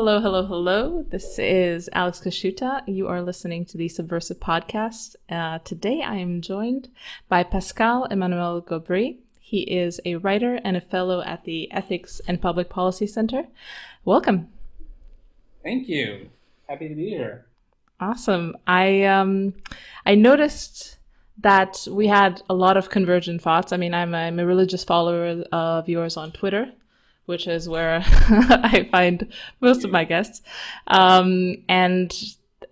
Hello, hello, hello. This is Alex Kaschuta. You are listening to the Subversive Podcast. Uh, today I am joined by Pascal Emmanuel Gobry. He is a writer and a fellow at the Ethics and Public Policy Center. Welcome. Thank you. Happy to be here. Awesome. I um, I noticed that we had a lot of convergent thoughts. I mean, I'm a, I'm a religious follower of yours on Twitter, which is where I find most of my guests. Um, and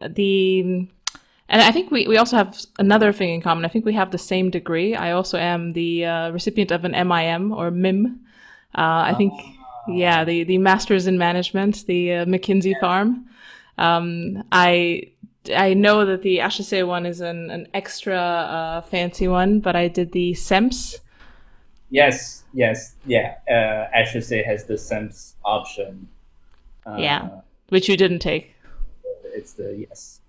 the and I think we, we also have another thing in common. I think we have the same degree. I also am the uh, recipient of an MIM or MIM. Uh, I think, yeah, the, the Masters in Management, the uh, McKinsey yeah. farm. Um, I I know that the HEC one is an, an extra uh, fancy one, but I did the CEMS. Yes, yes, yeah. Uh, HEC has the CEMS option. Uh, yeah, which you didn't take. It's the yes.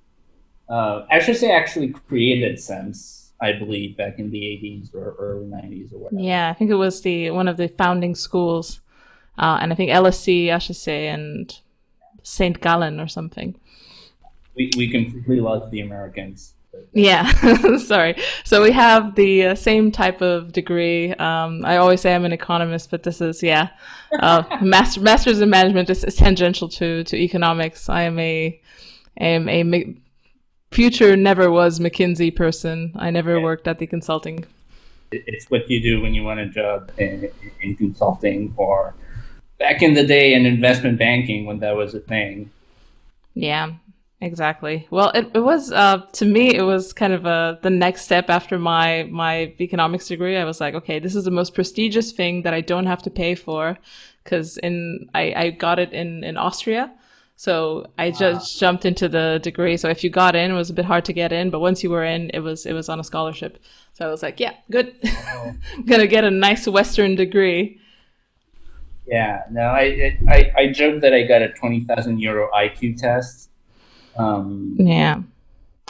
Uh, HEC actually created CEMS, I believe, back in the 80s or early 90s or whatever. Yeah, I think it was the one of the founding schools, uh, and I think LSE, HEC, and St. Gallen or something. We we completely lost the Americans. Yeah, sorry. So we have the uh, same type of degree. Um, I always say I'm an economist, but this is yeah, uh, master, master's in management is, is, tangential to to economics. I am a am a future never was McKinsey person. I never worked at the consulting. It's what you do when you want a job in, in consulting or back in the day in investment banking when that was a thing. Yeah, exactly. Well, it, it was uh, to me it was kind of a the next step after my my economics degree. I was like, okay, this is the most prestigious thing that I don't have to pay for because in I, I got it in in Austria so I just jumped into the degree. So if you got in, it was a bit hard to get in, but once you were in, it was it was on a scholarship. So I was like, yeah, good. I'm gonna get a nice Western degree. Yeah, no, I I, I joked that I got a twenty thousand euro IQ test. Um, yeah,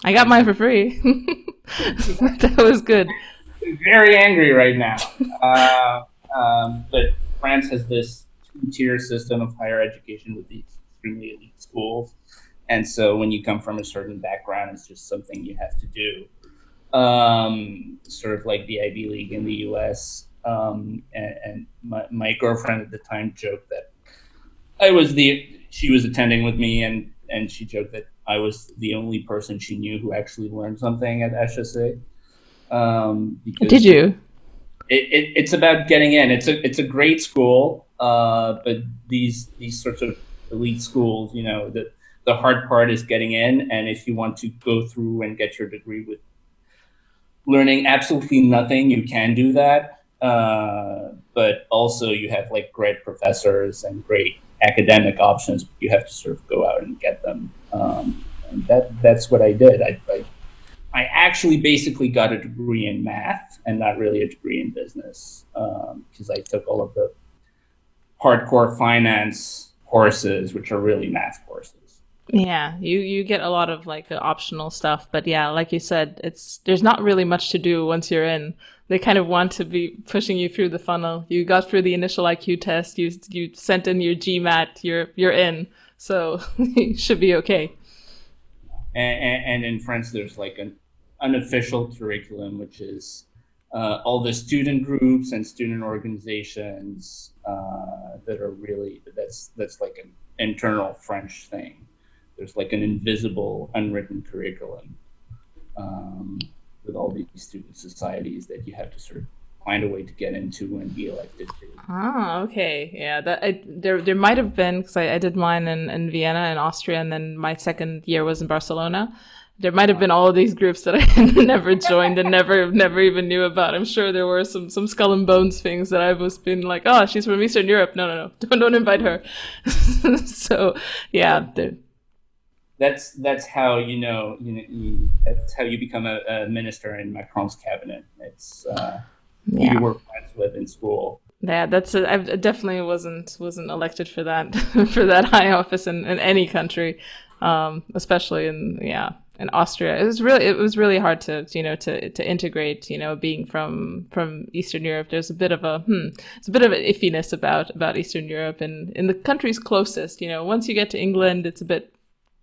I got mine for free. that was good. Very angry right now. Uh, um, but France has this two-tier system of higher education with these extremely elite schools. And so when you come from a certain background, it's just something you have to do. Um, sort of like the Ivy League in the US. Um, and, and my, my girlfriend at the time joked that I was the, she was attending with me and, and she joked that I was the only person she knew who actually learned something at SSA. Um, Did you? It, it, it's about getting in. It's a it's a great school, uh, but these these sorts of elite schools, you know, the, the hard part is getting in. And if you want to go through and get your degree with learning absolutely nothing, you can do that. Uh, but also you have like great professors and great academic options. but You have to sort of go out and get them. Um, and that that's what I did. I, I, I actually basically got a degree in math and not really a degree in business because um, I took all of the hardcore finance courses, which are really math courses. Yeah, you you get a lot of like optional stuff, but yeah, like you said, it's there's not really much to do once you're in. They kind of want to be pushing you through the funnel. You got through the initial IQ test, you you sent in your GMAT, you're you're in, so you should be okay. And, and in France, there's like an unofficial curriculum, which is uh, all the student groups and student organizations uh, that are really that's that's like an internal French thing. There's like an invisible, unwritten curriculum um, with all these student societies that you have to sort of find a way to get into and be elected to. Ah, okay, yeah. That I, there, there might have been because I, I did mine in, in Vienna in Austria, and then my second year was in Barcelona. There might have been all of these groups that I never joined and never, never even knew about. I'm sure there were some, some skull and bones things that I was been like, oh, she's from Eastern Europe. No, no, no, don't, don't invite her. so, yeah. That's that's how you know you, know, you that's how you become a, a minister in Macron's cabinet. It's uh, yeah. you were friends with in school. Yeah, that's a, I definitely wasn't wasn't elected for that for that high office in, in any country, um, especially in yeah in Austria. It was really it was really hard to you know to to integrate. You know, being from from Eastern Europe, there's a bit of a hmm, it's a bit of an iffiness about about Eastern Europe and in the countries closest. You know, once you get to England, it's a bit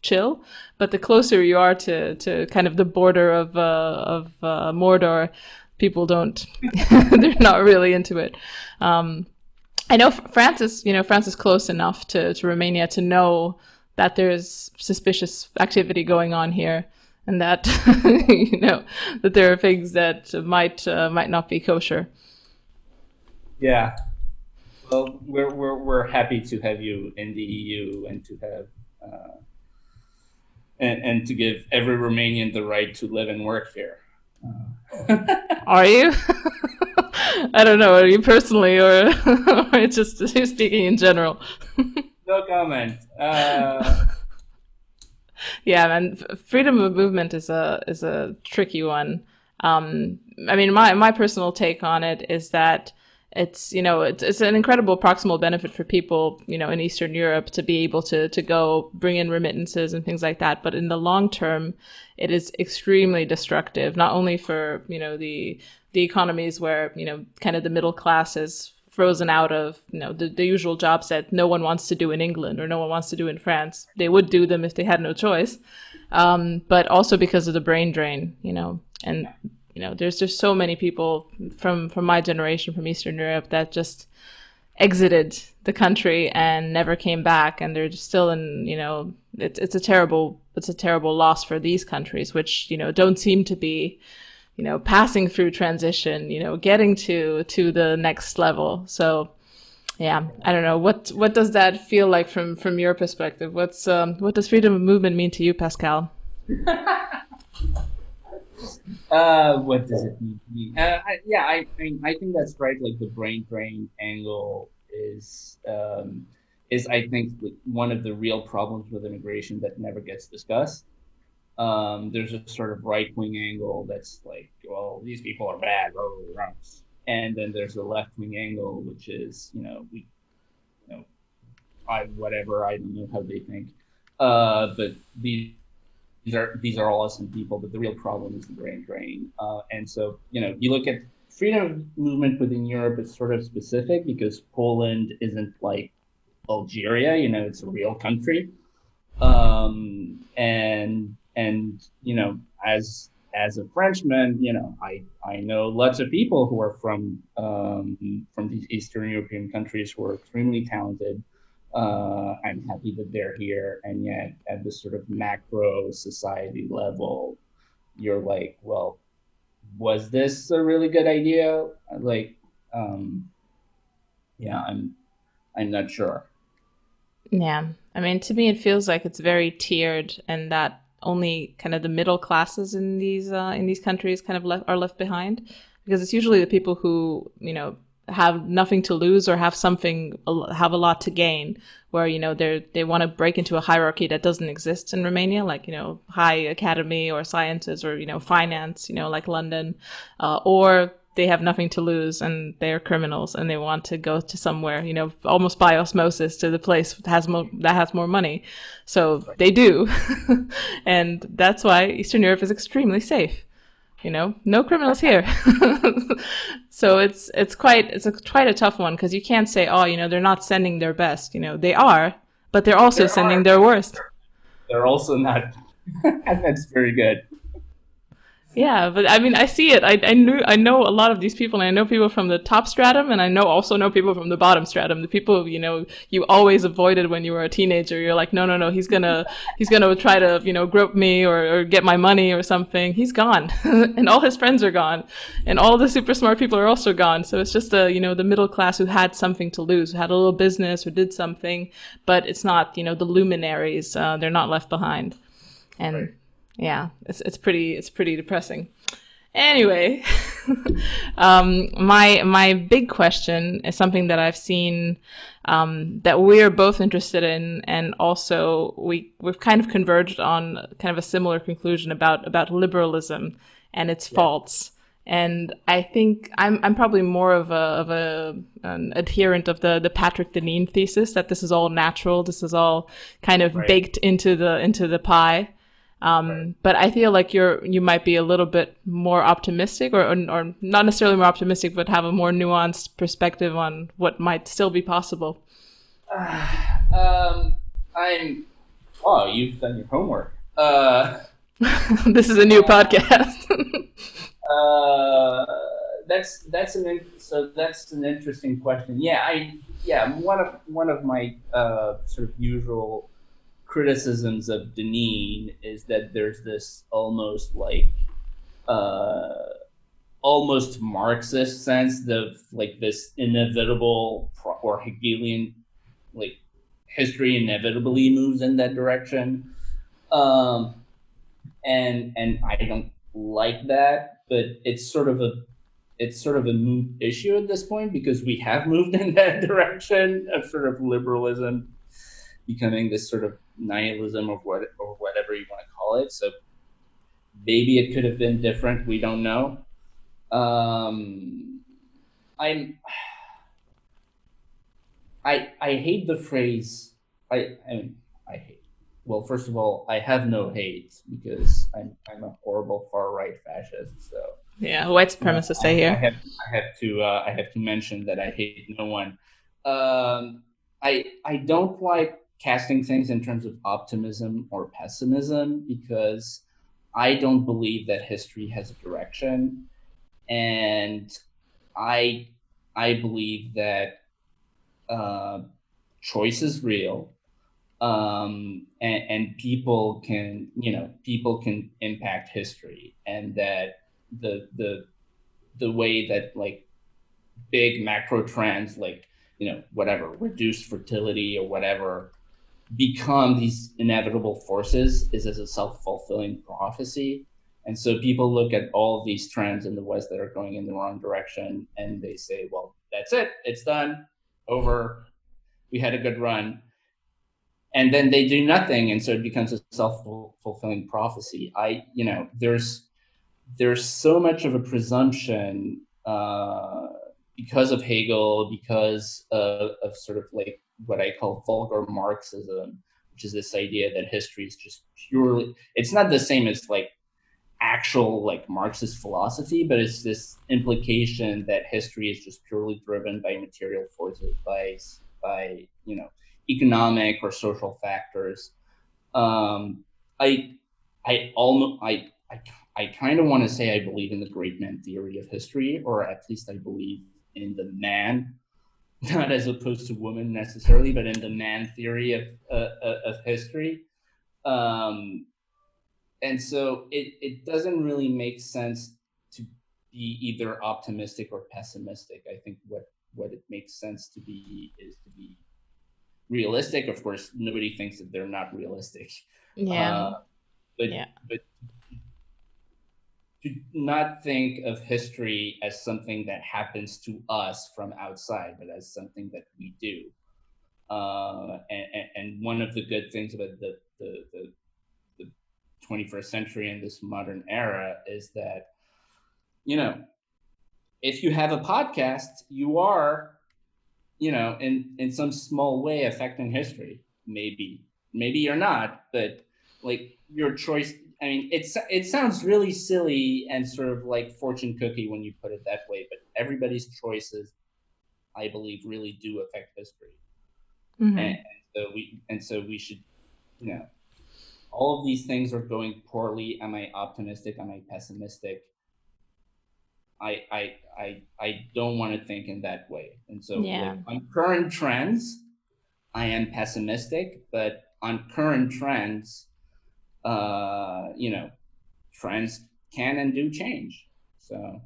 chill, but the closer you are to to kind of the border of uh, of uh, Mordor people don't they're not really into it. Um, i know france is you know france is close enough to, to romania to know that there's suspicious activity going on here and that you know that there are things that might uh, might not be kosher. Yeah. Well we're, we're, we're happy to have you in the eu and to have uh, and, and to give every romanian the right to live and work here are you? I don't know. Are you personally, or, or just speaking in general? no comment. Uh... Yeah, man. Freedom of movement is a is a tricky one. Um, I mean, my my personal take on it is that it's you know it's, it's an incredible proximal benefit for people you know in Eastern Europe to be able to to go bring in remittances and things like that. But in the long term, it is extremely destructive, not only for you know the the economies where you know kind of the middle class is frozen out of you know the, the usual jobs that no one wants to do in England or no one wants to do in France. They would do them if they had no choice, um, but also because of the brain drain, you know, and you know, there's just so many people from from my generation from Eastern Europe that just exited the country and never came back, and they're just still in. You know, it's it's a terrible it's a terrible loss for these countries, which you know don't seem to be, you know, passing through transition. You know, getting to to the next level. So. Yeah, I don't know what what does that feel like from from your perspective. What's um, what does freedom of movement mean to you, Pascal? Uh, what does it mean? Uh, I, yeah, I, I, mean, I think that's right. Like the brain drain angle is um, is I think one of the real problems with immigration that never gets discussed. Um, there's a sort of right wing angle that's like, well, these people are bad, and then there's a left wing angle which is, you know, we, you know, I whatever I don't know how they think, uh, but these these are these are all awesome people, but the real problem is the brain drain. Uh, and so, you know, you look at freedom movement within Europe is sort of specific because Poland isn't like Algeria, you know, it's a real country. Um, and and you know, as as a Frenchman, you know, I I know lots of people who are from um, from these Eastern European countries who are extremely talented uh, I'm happy that they're here. And yet, at this sort of macro society level, you're like, well, was this a really good idea? Like, um, yeah, I'm, I'm not sure. Yeah, I mean, to me, it feels like it's very tiered, and that only kind of the middle classes in these uh, in these countries kind of left, are left behind, because it's usually the people who you know have nothing to lose or have something have a lot to gain where you know they they want to break into a hierarchy that doesn't exist in Romania like you know high academy or sciences or you know finance you know like London uh, or they have nothing to lose and they're criminals and they want to go to somewhere you know almost by osmosis to the place that has more that has more money. So they do. And that's why Eastern Europe is extremely safe you know no criminals here. So it's it's quite it's a, quite a tough one because you can't say oh you know they're not sending their best. You know they are but they're also sending their worst. They're also not. And that's very good Yeah, but I mean, I see it. I, I knew I know a lot of these people, and I know people from the top stratum, and I know also know people from the bottom stratum. The people you know you always avoided when you were a teenager. You're like, no, no, no, he's gonna he's gonna try to you know grope me or, or get my money or something. He's gone, and all his friends are gone, and all the super smart people are also gone. So it's just a you know the middle class who had something to lose, who had a little business or did something, but it's not you know the luminaries. Uh, they're not left behind, and. Right yeah, it's it's pretty it's pretty depressing. Anyway, um, my my big question is something that I've seen um, that we're both interested in, and also we we've kind of converged on kind of a similar conclusion about about liberalism and its yeah. faults. And I think I'm I'm probably more of a of a an adherent of the the Patrick Deneen thesis that this is all natural, this is all kind of right. baked into the into the pie. Um, right. But I feel like you're you might be a little bit more optimistic, or, or, or not necessarily more optimistic, but have a more nuanced perspective on what might still be possible. Uh, um, I'm. Oh, you've done your homework. Uh, this is a new uh, podcast. uh, that's that's an so that's an interesting question. Yeah, I yeah one of one of my uh, sort of usual criticisms of Deneen is that there's this almost like uh, almost Marxist sense of like this inevitable or Hegelian like history inevitably moves in that direction. Um, and and I don't like that, but it's sort of a it's sort of a moot issue at this point because we have moved in that direction of sort of liberalism becoming this sort of nihilism or what or whatever you want to call it. So maybe it could have been different. We don't know. Um, I'm. I I hate the phrase. I I mean I hate. Well, first of all, I have no hate because I'm I'm a horrible far right fascist. So yeah, white supremacist. I, I hear. I have I have to uh, I have to mention that I hate no one. Um, I I don't like casting things in terms of optimism or pessimism because I don't believe that history has a direction, and I I believe that uh, choice is real, um, and, and people can you know people can impact history, and that the the the way that like big macro trends like you know whatever reduced fertility or whatever become these inevitable forces is as a self-fulfilling prophecy. And so people look at all of these trends in the west that are going in the wrong direction and they say well that's it. It's done. Over. We had a good run. And then they do nothing. And so it becomes a self-fulfilling prophecy. I you know there's there's so much of a presumption uh, because of hegel because of, of sort of like what I call vulgar Marxism, which is this idea that history is just purely, it's not the same as like actual like Marxist philosophy, but it's this implication that history is just purely driven by material forces, by, by you know, economic or social factors. Um, I, I almost, I, I, I kind of want to say I believe in the great man theory of history, or at least I believe in the man not as opposed to woman necessarily, but in the man theory of uh, uh, of history. Um, and so it, it doesn't really make sense to be either optimistic or pessimistic. I think what what it makes sense to be is to be realistic. Of course, nobody thinks that they're not realistic. Yeah. Uh, but yeah. but to not think of history as something that happens to us from outside, but as something that we do. Uh, and, and, one of the good things about the, the, the, the 21st century and this modern era is that, you know, if you have a podcast, you are, you know, in, in some small way affecting history. Maybe, maybe you're not, but like your choice I mean, it's it sounds really silly and sort of like fortune cookie when you put it that way, but everybody's choices, I believe, really do affect history, mm-hmm. and, and, so we and so we should, you know, all of these things are going poorly. Am I optimistic? Am I pessimistic? I I I I don't want to think in that way. And so yeah. like, on current trends, I am pessimistic, but on current trends, uh, you know, trends can and do change. So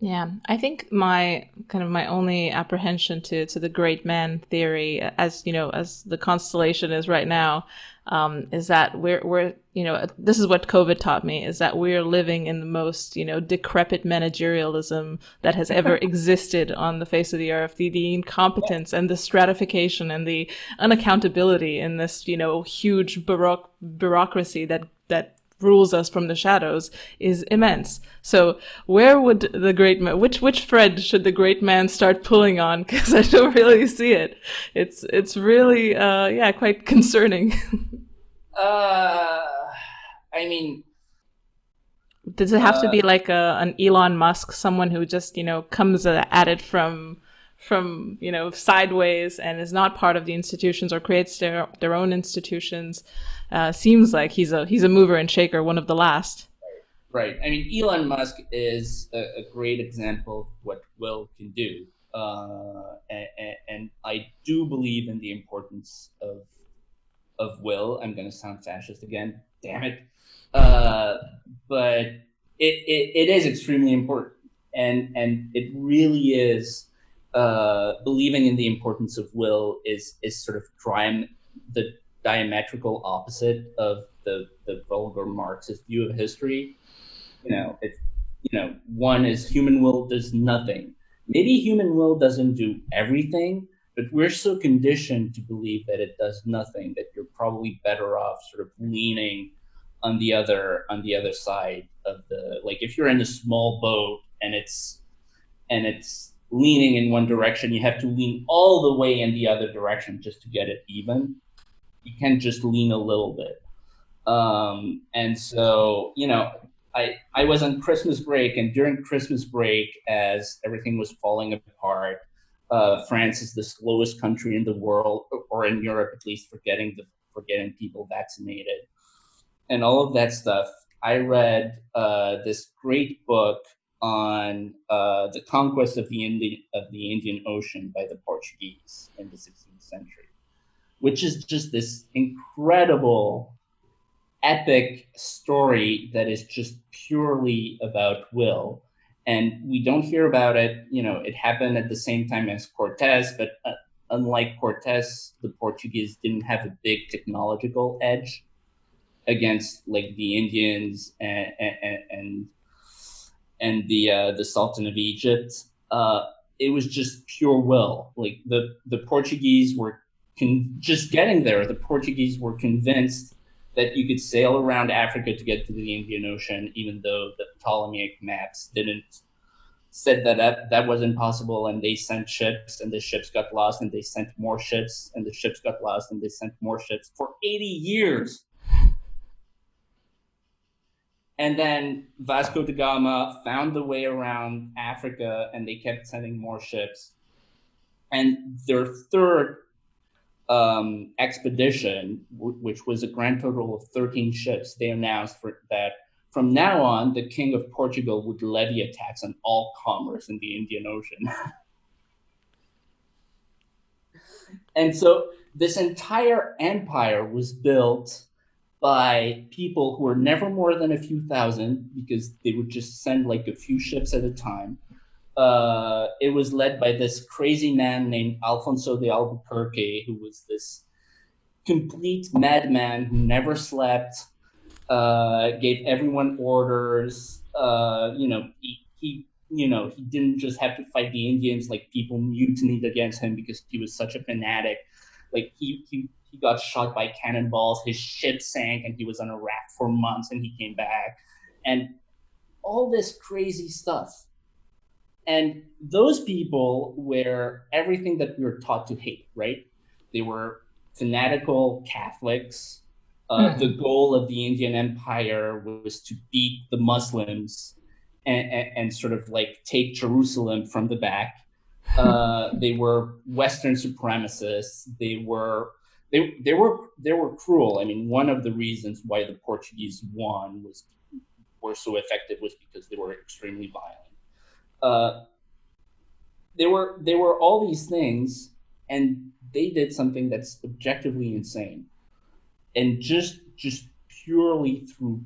yeah, I think my kind of my only apprehension to to the great man theory, as you know, as the constellation is right now, um, is that we're we're you know this is what COVID taught me is that we're living in the most you know decrepit managerialism that has ever existed on the face of the earth. The the incompetence and the stratification and the unaccountability in this you know huge baroque bureaucracy that that rules us from the shadows is immense. So where would the great man, which which thread should the great man start pulling on? Because I don't really see it. It's it's really uh, yeah quite concerning. uh, I mean. Does it have uh, to be uh, like a, an Elon Musk, someone who just you know comes at it from from you know sideways and is not part of the institutions or creates their their own institutions uh, seems like he's a he's a mover and shaker one of the last. Right. I mean elon musk is a, a great example of what will can do. Uh, and, and, i do believe in the importance of of will. I'm going to sound fascist again. Damn it. Uh, but it, it, it is extremely important. And and it really is uh, believing in the importance of will is is sort of dry, the diametrical opposite of the the vulgar Marxist view of history. You know, it's you know, one is human will does nothing. Maybe human will doesn't do everything, but we're so conditioned to believe that it does nothing that you're probably better off sort of leaning on the other on the other side of the like if you're in a small boat and it's and it's leaning in one direction, you have to lean all the way in the other direction just to get it even. You can't just lean a little bit. Um, and so, you know, I, I was on Christmas break, and during Christmas break, as everything was falling apart, uh, France is the slowest country in the world, or in Europe at least, for getting the for getting people vaccinated, and all of that stuff. I read uh, this great book on uh, the conquest of the Indian of the Indian Ocean by the Portuguese in the 16th century, which is just this incredible, epic story that is just purely about will. And we don't hear about it. You know, it happened at the same time as Cortez, but uh, unlike Cortez, the Portuguese didn't have a big technological edge against like the Indians and, and, and and the uh, the Sultan of Egypt. Uh, it was just pure will. Like the the Portuguese were con- just getting there. The Portuguese were convinced that you could sail around Africa to get to the Indian Ocean, even though the Ptolemaic maps didn't said that, that that wasn't possible and they sent ships and the ships got lost and they sent more ships and the ships got lost and they sent more ships for 80 years and then Vasco da Gama found the way around Africa and they kept sending more ships. And their third um, expedition, w- which was a grand total of 13 ships, they announced for, that from now on, the King of Portugal would levy a tax on all commerce in the Indian Ocean. and so this entire empire was built by people who were never more than a few thousand because they would just send like a few ships at a time. Uh, it was led by this crazy man named Alfonso de Albuquerque, who was this complete madman who never slept, uh, gave everyone orders. Uh, you know, he, he, you know, he didn't just have to fight the Indians; like people mutinied against him because he was such a fanatic. Like he, he he got shot by cannonballs. His ship sank, and he was on a raft for months, and he came back, and all this crazy stuff. And those people were everything that we were taught to hate, right? They were fanatical Catholics. Uh, mm-hmm. The goal of the Indian Empire was to beat the Muslims and, and, and sort of like take Jerusalem from the back. Uh, they were Western supremacists. They were they they were they were cruel. I mean, one of the reasons why the Portuguese won was were so effective was because they were extremely violent. Uh, they were they were all these things, and they did something that's objectively insane, and just just purely through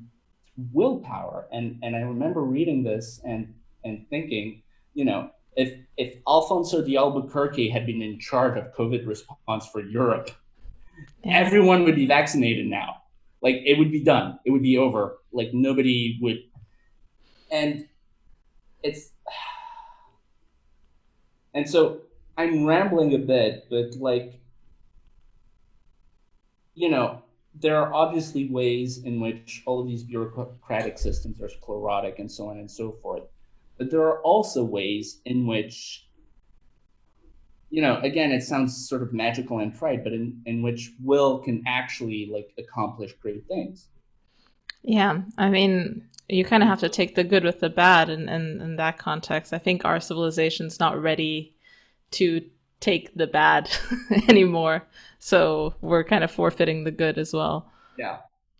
willpower. And and I remember reading this and and thinking, you know, if if Alfonso de Albuquerque had been in charge of COVID response for Europe, yeah. everyone would be vaccinated now. Like it would be done. It would be over. Like nobody would. And it's. And so I'm rambling a bit, but like, you know, there are obviously ways in which all of these bureaucratic systems are sclerotic and so on and so forth. But there are also ways in which, you know, again, it sounds sort of magical and trite, but in, in which will can actually like accomplish great things. Yeah. I mean, you kind of have to take the good with the bad in, in, in that context. I think our civilization's not ready to take the bad anymore. So we're kind of forfeiting the good as well. Yeah.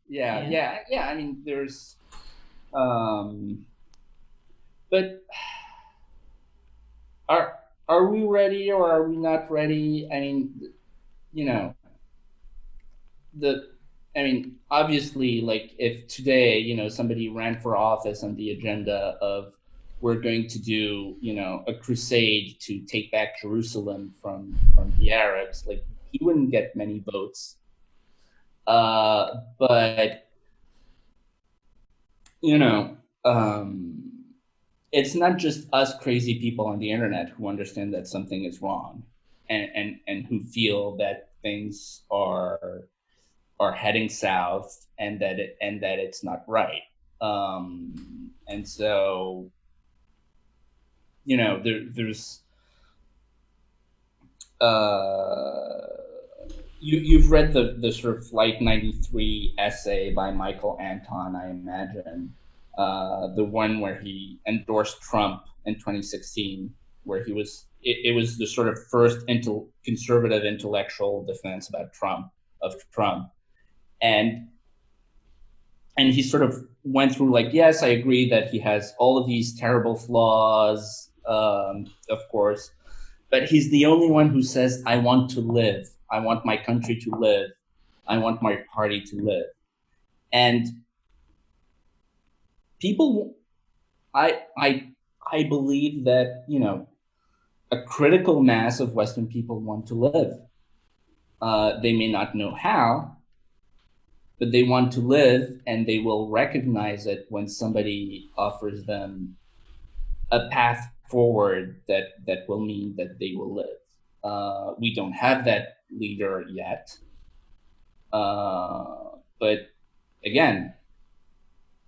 Yeah. Yeah. Yeah. yeah. I mean, there's, um, but are are we ready or are we not ready? I mean, you know, the I mean, obviously, like if today, you know, somebody ran for office on the agenda of we're going to do, you know, a crusade to take back Jerusalem from from the Arabs, like he wouldn't get many votes. Uh, but you know, um, it's not just us crazy people on the internet who understand that something is wrong and, and, and who feel that things are are heading south and that it and that it's not right. Um, and so you know there there's uh, you you've read the the sort of flight 93 essay by Michael Anton I imagine uh, the one where he endorsed Trump in 2016, where he was it, it was the sort of first intel, conservative intellectual defense about Trump of Trump, and and he sort of went through like yes, I agree that he has all of these terrible flaws, um, of course, but he's the only one who says I want to live, I want my country to live, I want my party to live, and people i i i believe that you know a critical mass of western people want to live. Uh, they may not know how but they want to live and they will recognize it when somebody offers them a path forward that that will mean that they will live. Uh, we don't have that leader yet. Uh, but again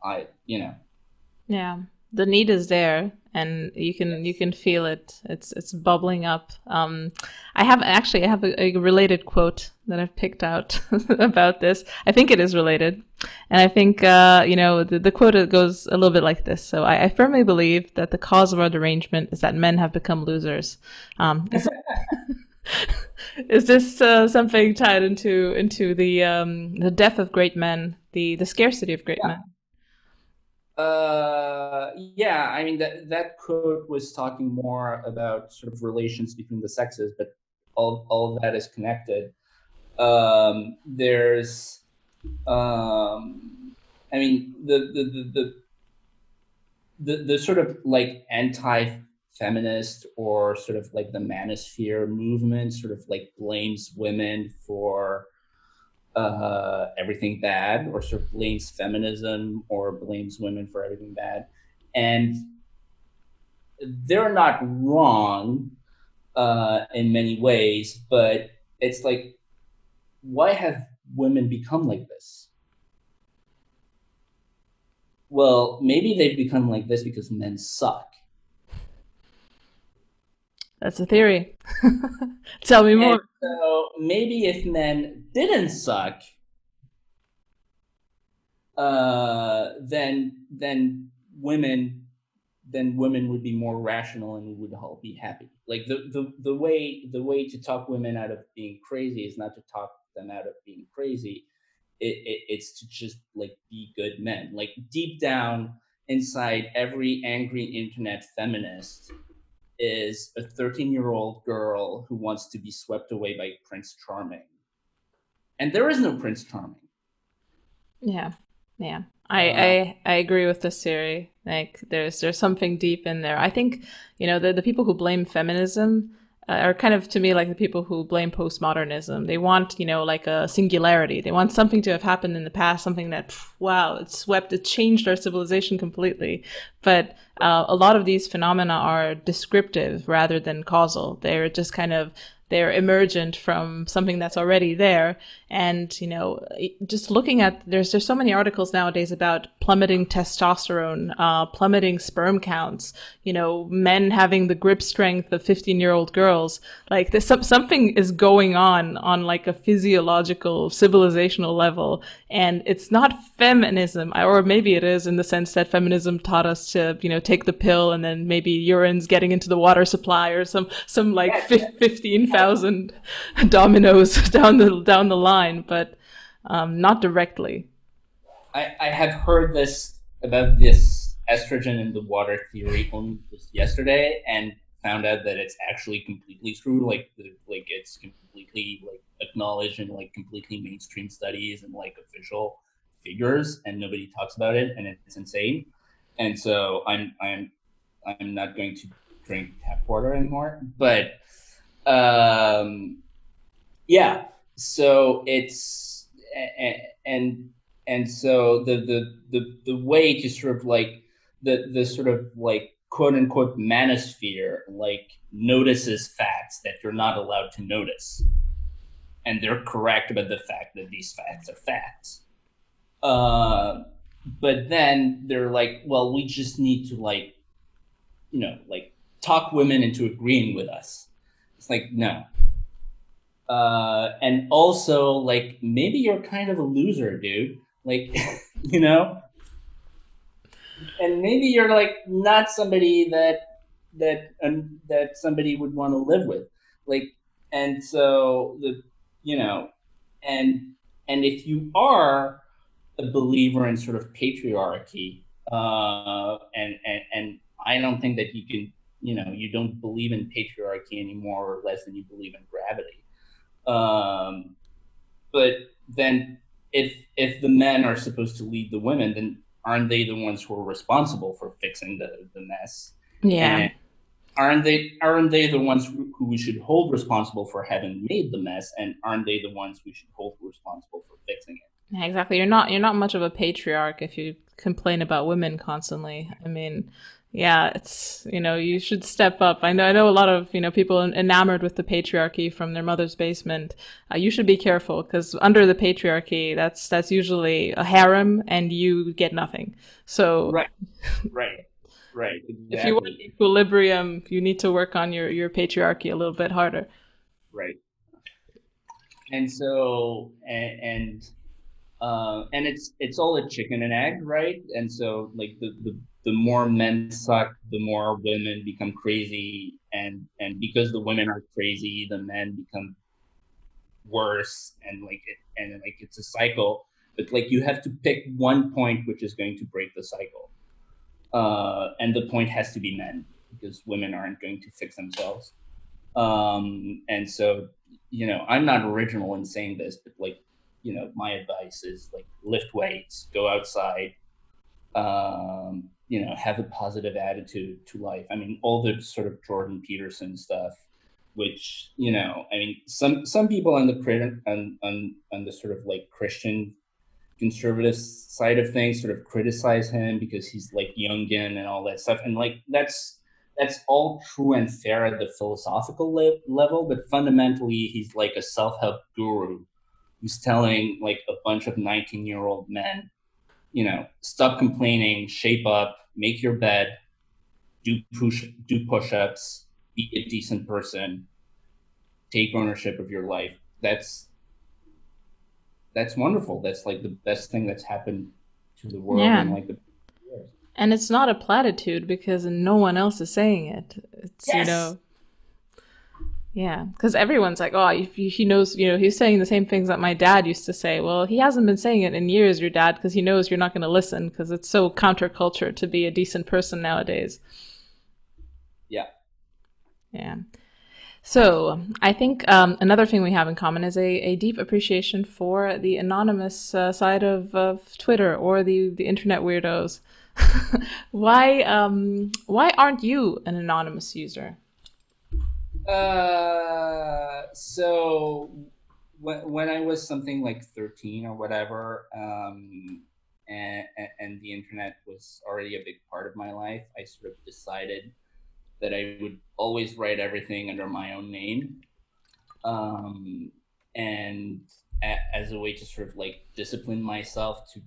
i you know. Yeah, the need is there, and you can you can feel it. It's it's bubbling up. Um, I have actually I have a, a related quote that I've picked out about this. I think it is related, and I think uh, you know the, the quote goes a little bit like this. So I, I, firmly believe that the cause of our derangement is that men have become losers. Um, is, is this uh, something tied into into the um, the death of great men, the the scarcity of great yeah. men? Uh, yeah, I mean that that quote was talking more about sort of relations between the sexes, but all all of that is connected. Um, there's, um, I mean the the the the the, the sort of like anti-feminist or sort of like the manosphere movement sort of like blames women for uh, everything bad or sort of blames feminism or blames women for everything bad. And they're not wrong uh, in many ways, but it's like, why have women become like this? Well, maybe they've become like this because men suck. That's a theory. Tell me more. so maybe if men didn't suck, uh, then then women then women would be more rational and we would all be happy. Like the, the the way the way to talk women out of being crazy is not to talk them out of being crazy. It, it, it's to just like be good men. Like deep down inside every angry internet feminist is a 13 year old girl who wants to be swept away by Prince Charming. And there is no Prince Charming. Yeah. Yeah. I, uh, I I agree with this theory. Like there's there's something deep in there. I think, you know, the, the people who blame feminism uh, are kind of to me like the people who blame postmodernism. They want, you know, like a singularity. They want something to have happened in the past, something that, wow, it swept, it changed our civilization completely. But uh, a lot of these phenomena are descriptive rather than causal. They're just kind of they're emergent from something that's already there. And you know just looking at there's there's so many articles nowadays about plummeting testosterone uh, plummeting sperm counts you know men having the grip strength of 15 year old girls. Like there's some, something is going on on like a physiological civilizational level. And it's not feminism or maybe it is in the sense that feminism taught us to you know take the pill and then maybe urine's getting into the water supply or some some like 15,000 dominoes down the down the line but um, not directly. I, I have heard this about this estrogen in the water theory only just yesterday and found out that it's actually completely true. Like, like it's completely like acknowledged in like completely mainstream studies and like official figures, and nobody talks about it, and it's insane. And so I'm I'm I'm not going to drink tap water anymore. But um, yeah, so it's and and so the the the the way to sort of like the the sort of like quote unquote manosphere like notices facts that you're not allowed to notice. And they're correct about the fact that these facts are facts. Uh, but then they're like well we just need to like you know like talk women into agreeing with us it's like no uh, and also like maybe you're kind of a loser, dude. Like, you know, and maybe you're like not somebody that that um, that somebody would want to live with. Like, and so the you know, and and if you are a believer in sort of patriarchy, uh, and and and I don't think that you can, you know, you don't believe in patriarchy anymore or less than you believe in gravity um, but then if if the men are supposed to lead the women, then aren't they the ones who are responsible for fixing the, the mess? Yeah. And aren't they aren't they the ones who, who we should hold responsible for having made the mess and aren't they the ones we should hold responsible for fixing it? Yeah, exactly. You're not you're not much of a patriarch if you complain about women constantly. I mean, yeah, it's you know you should step up. I know I know a lot of you know people enamored with the patriarchy from their mother's basement. Uh, you should be careful because under the patriarchy, that's that's usually a harem, and you get nothing. So right, right, right. Exactly. If you want equilibrium, you need to work on your your patriarchy a little bit harder. Right. And so and. and uh, and it's it's all a chicken and egg, right? And so like the, the the more men suck, the more women become crazy, and and because the women are crazy, the men become worse, and like it, and like it's a cycle. But like you have to pick one point which is going to break the cycle, uh, and the point has to be men because women aren't going to fix themselves. Um, and so you know, I'm not original in saying this, but like you know, my advice is like lift weights, go outside, um, you know, have a positive attitude to life. I mean, all the sort of Jordan Peterson stuff, which you know, I mean, some some people on the on on on the sort of like Christian conservative side of things sort of criticize him because he's like Jungian and all that stuff, and like that's that's all true and fair at the philosophical le- level, but fundamentally, he's like a self help guru who's telling like a bunch of 19 year old men you know, stop complaining, shape up, make your bed, do push do push-ups, be a decent person, take ownership of your life. That's that's wonderful. That's like the best thing that's happened to the world yeah. in like the years. And it's not a platitude because no one else is saying it. It's yes. you know Yeah, because everyone's like, oh, he, he knows, you know, he's saying the same things that my dad used to say. Well, he hasn't been saying it in years, your dad, because he knows you're not going to listen because it's so counterculture to be a decent person nowadays. Yeah. Yeah. So I think um, another thing we have in common is a, a deep appreciation for the anonymous uh, side of, of Twitter or the, the internet weirdos. why um, why aren't you an anonymous user? Uh, so when when I was something like thirteen or whatever, um, and and the internet was already a big part of my life, I sort of decided that I would always write everything under my own name. Um, and a, as a way to sort of like discipline myself to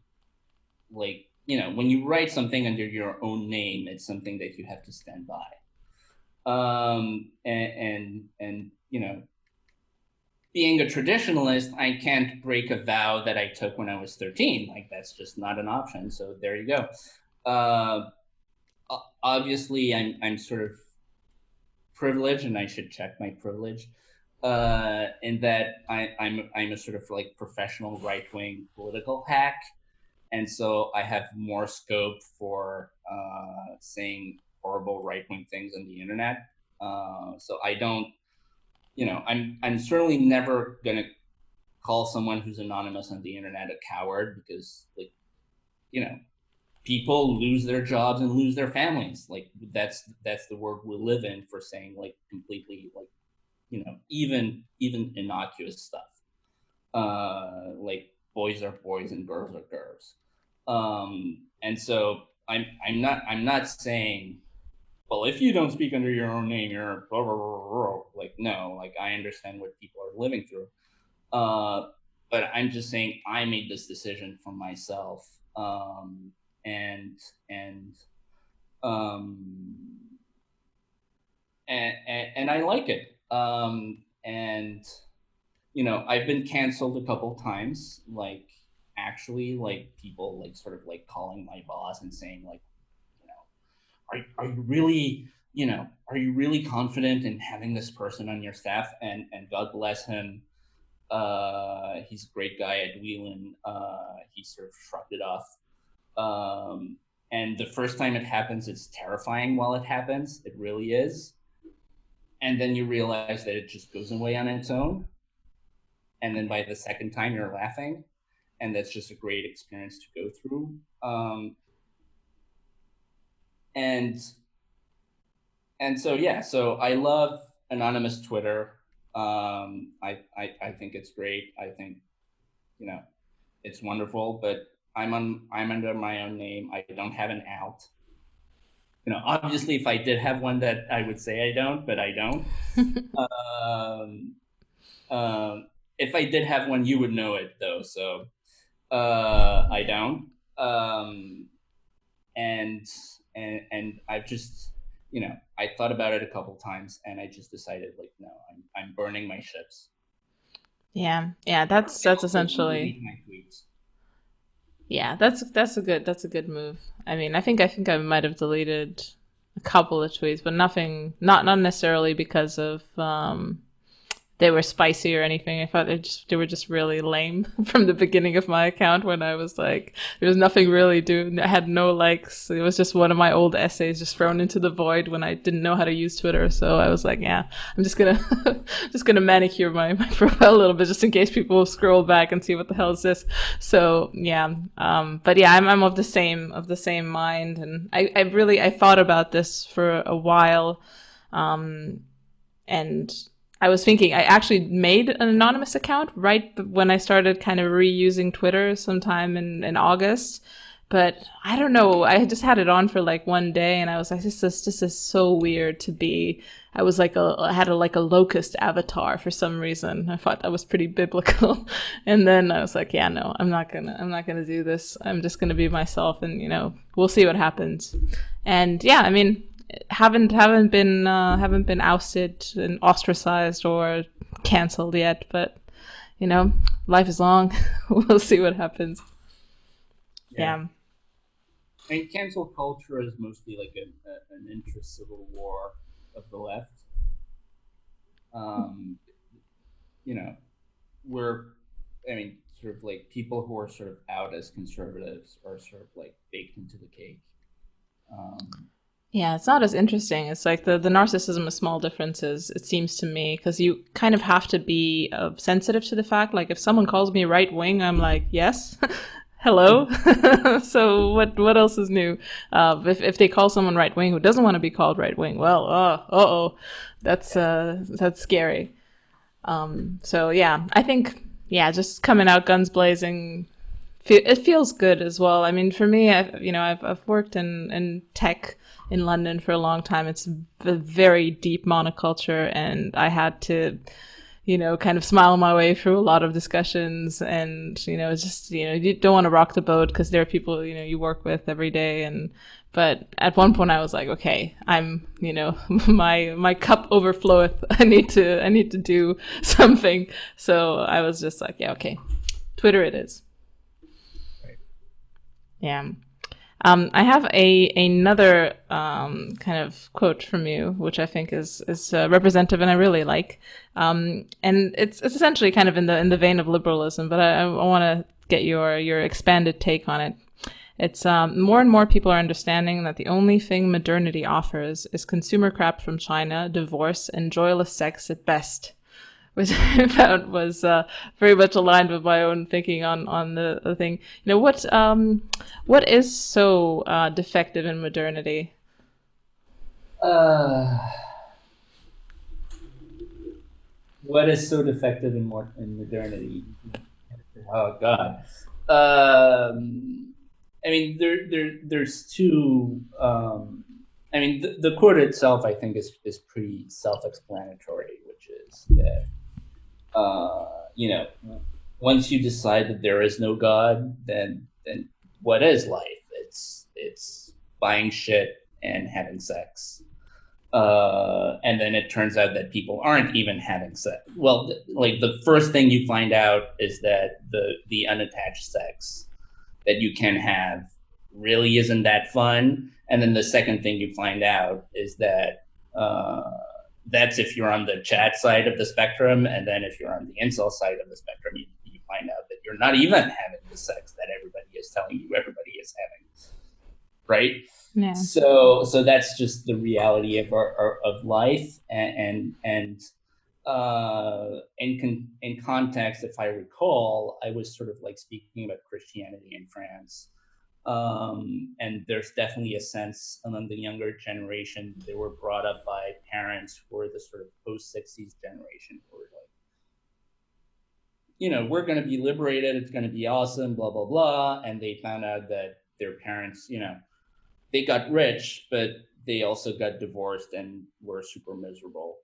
like, you know, when you write something under your own name, it's something that you have to stand by. Um, and, and, and, you know, being a traditionalist, I can't break a vow that I took when I was 13. Like that's just not an option. So there you go. Uh, obviously I'm, I'm sort of privileged and I should check my privilege. Uh, in that I, I'm I'm a sort of like professional right wing political hack, and so I have more scope for uh, saying horrible right wing things on the internet. Uh, so I don't, you know, I'm I'm certainly never gonna call someone who's anonymous on the internet a coward because like, you know, people lose their jobs and lose their families. Like that's that's the world we live in for saying like completely like you know even even innocuous stuff. Uh, like boys are boys and girls are girls. Um, and so I'm I'm not I'm not saying well if you don't speak under your own name you're blah, blah, blah, like no like I understand what people are living through. Uh, but I'm just saying I made this decision for myself um, and and um, and, and, and I like it. Um, and you know, I've been canceled a couple times. Like actually, like people like sort of like calling my boss and saying like, are are you really you know, are you really confident in having this person on your staff? And and God bless him. Uh, he's a great guy at Whelan. Uh, he sort of shrugged it off um, and the first time it happens, it's terrifying while it happens. It really is. And then you realize that it just goes away on its own. And then by the second time, you're laughing. And that's just a great experience to go through. Um, and and so yeah, so I love anonymous Twitter. Um, I, I I think it's great. I think you know it's wonderful, but I'm on I'm under my own name. I don't have an out. You know, obviously, if I did have one, that I would say I don't, but I don't. um, um, if I did have one, you would know it though. So uh, I don't. Um, and and and I've just you know I thought about it a couple times, and I just decided like no, I'm I'm burning my ships. Yeah, yeah, that's that's essentially. Yeah, that's that's a good that's a good move. I mean, I think I think I might have deleted a couple of tweets, but nothing not not necessarily because of um they were spicy or anything. I thought they just they were just really lame from the beginning of my account when I was like there was nothing really do I had no likes. It was just one of my old essays just thrown into the void when I didn't know how to use Twitter. So I was like, yeah, I'm just gonna just gonna manicure my, my profile a little bit just in case people scroll back and see what the hell is this. So yeah. Um but yeah, I'm I'm of the same of the same mind and I, I really I thought about this for a while. Um and I was thinking I actually made an anonymous account right when I started kind of reusing Twitter sometime in, in August. But I don't know. I just had it on for like one day, and I was like, "This is this is so weird to be." I was like a I had a like a locust avatar for some reason. I thought that was pretty biblical, and then I was like, "Yeah, no, I'm not gonna I'm not gonna do this. I'm just gonna be myself, and you know, we'll see what happens." And yeah, I mean, haven't haven't been uh, haven't been ousted and ostracized or canceled yet, but you know, life is long. we'll see what happens. Yeah. yeah. I mean, cancel culture is mostly like a, a, an interest civil war of the left. um, you know, we're, I mean, sort of like people who are sort of out as conservatives are sort of like baked into the cake. Um, yeah, it's not as interesting. It's like the, the narcissism of small differences, it seems to me, because you kind of have to be uh, sensitive to the fact. Like, if someone calls me right wing, I'm like, yes, hello. so, what what else is new? Uh, if, if they call someone right wing who doesn't want to be called right wing, well, uh oh, that's, uh, that's scary. Um, so, yeah, I think, yeah, just coming out guns blazing, it feels good as well. I mean, for me, I, you know, I've, I've worked in, in tech in London for a long time. It's a very deep monoculture, and I had to, you know, kind of smile my way through a lot of discussions. And you know, it's just you know, you don't want to rock the boat because there are people you know you work with every day. And but at one point, I was like, okay, I'm you know, my my cup overfloweth. I need to I need to do something. So I was just like, yeah, okay, Twitter it is. Yeah. Um, I have a another um, kind of quote from you, which I think is is uh, representative, and I really like. Um, and it's it's essentially kind of in the in the vein of liberalism, but I, I want to get your your expanded take on it. It's um, more and more people are understanding that the only thing modernity offers is consumer crap from China, divorce, and joyless sex at best which I found was uh, very much aligned with my own thinking on on the, the thing. You know, what um, what is so uh, defective in modernity? Uh, what is so defective in more in modernity? Oh God. Um, I mean, there, there, there's two. Um, I mean, the, the quote itself, I think, is is pretty self-explanatory, which is that uh, you know, once you decide that there is no God, then then what is life? It's it's buying shit and having sex. Uh, and then it turns out that people aren't even having sex. Well, th- like the first thing you find out is that the the unattached sex that you can have really isn't that fun. And then the second thing you find out is that uh, that's if you're on the Chad side of the spectrum, and then if you're on the incel side of the spectrum, you, you find out that you're not even having the sex that everybody is telling you everybody is having, right? Yeah. So, so that's just the reality of our, our of life, and and, and uh, in con- in context, if I recall, I was sort of like speaking about Christianity in France um, and there's definitely a sense among the younger generation, they were brought up by parents who were the sort of post 60s generation who were like, you know, we're going to be liberated. It's going to be awesome, blah, blah, blah. And they found out that their parents, you know, they got rich, but they also got divorced and were super miserable.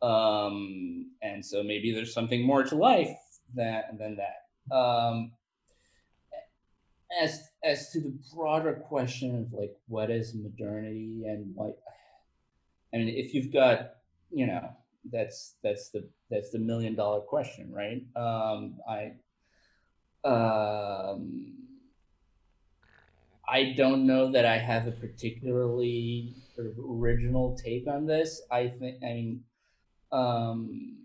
Um, and so maybe there's something more to life than, than that. Um, as as to the broader question of like what is modernity and what I mean, if you've got you know that's that's the that's the million dollar question, right? Um, I um, I don't know that I have a particularly sort of original take on this. I think I mean um,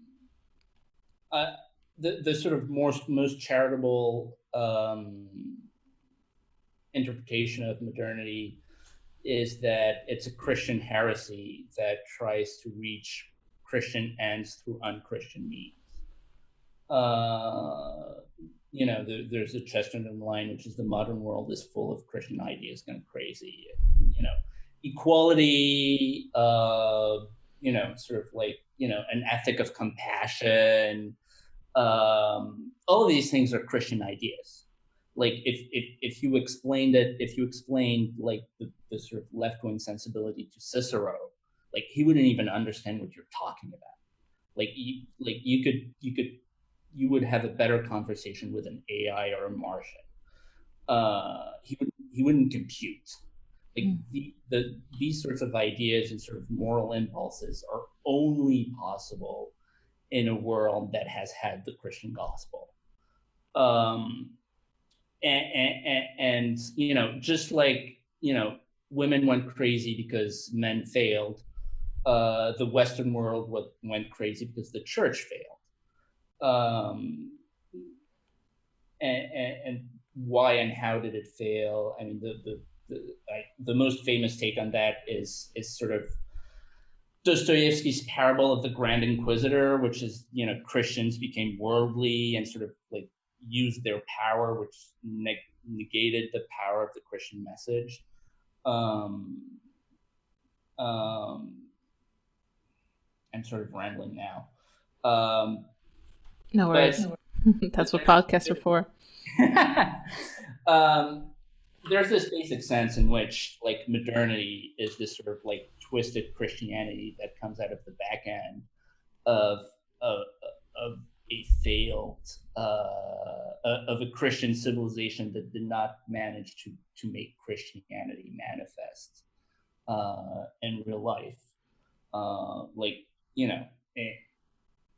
uh, the the sort of more most charitable um, interpretation of modernity is that it's a Christian heresy that tries to reach Christian ends through unchristian means. Uh, you know, there, there's a Chesterton line, which is the modern world is full of Christian ideas going crazy. You know, equality, uh, you know, sort of like, you know, an ethic of compassion. Um, all of these things are Christian ideas like if if if you explained it, if you explained like the, the sort of left wing sensibility to Cicero, like he wouldn't even understand what you're talking about. Like you like you could you could you would have a better conversation with an AI or a Martian. Uh, he would he wouldn't compute. Like mm. the, the these sorts of ideas and sort of moral impulses are only possible in a world that has had the Christian gospel. Um, and, and, and you know just like you know women went crazy because men failed uh, the Western world went crazy because the church failed. Um, and, and, and, why and how did it fail? I mean, the the the, I, the most famous take on that is is sort of Dostoevsky's parable of the Grand Inquisitor, which is you know Christians became worldly and sort of like used their power, which neg- negated the power of the Christian message. Um, um, I'm sort of rambling now. Um, no worries. That's what podcasts are for. um, there's this basic sense in which like modernity is this sort of like twisted Christianity that comes out of the back end of of, of a failed uh, of a Christian civilization that did not manage to to make Christianity manifest uh, in real life. Uh, like you know, eh,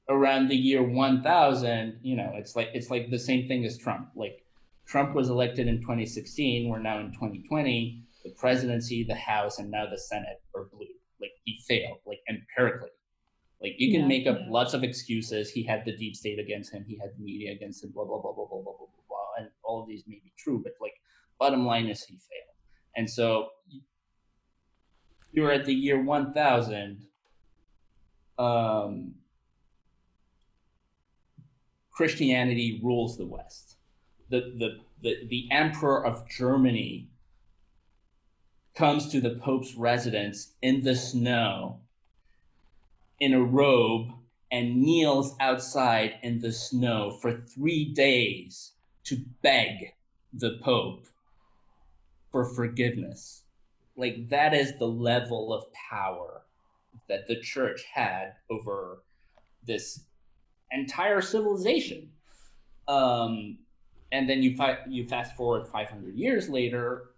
around the year 1000, you know, it's like it's like the same thing as Trump. Like Trump was elected in 2016. We're now in 2020. The presidency, the House, and now the Senate are blue. Like he failed, like empirically. Like you can yeah, make up yeah. lots of excuses. He had the deep state against him. He had the media against him. Blah blah blah blah blah blah blah blah. blah. And all of these may be true, but like bottom line is he failed. And so you're at the year 1000. Um, Christianity rules the West. The, the, the, the emperor of Germany comes to the Pope's residence in the snow in a robe and kneels outside in the snow for three days to beg the Pope for forgiveness. Like, that is the level of power that the church had over this entire civilization. Um, and then you fi- you fast forward 500 years later,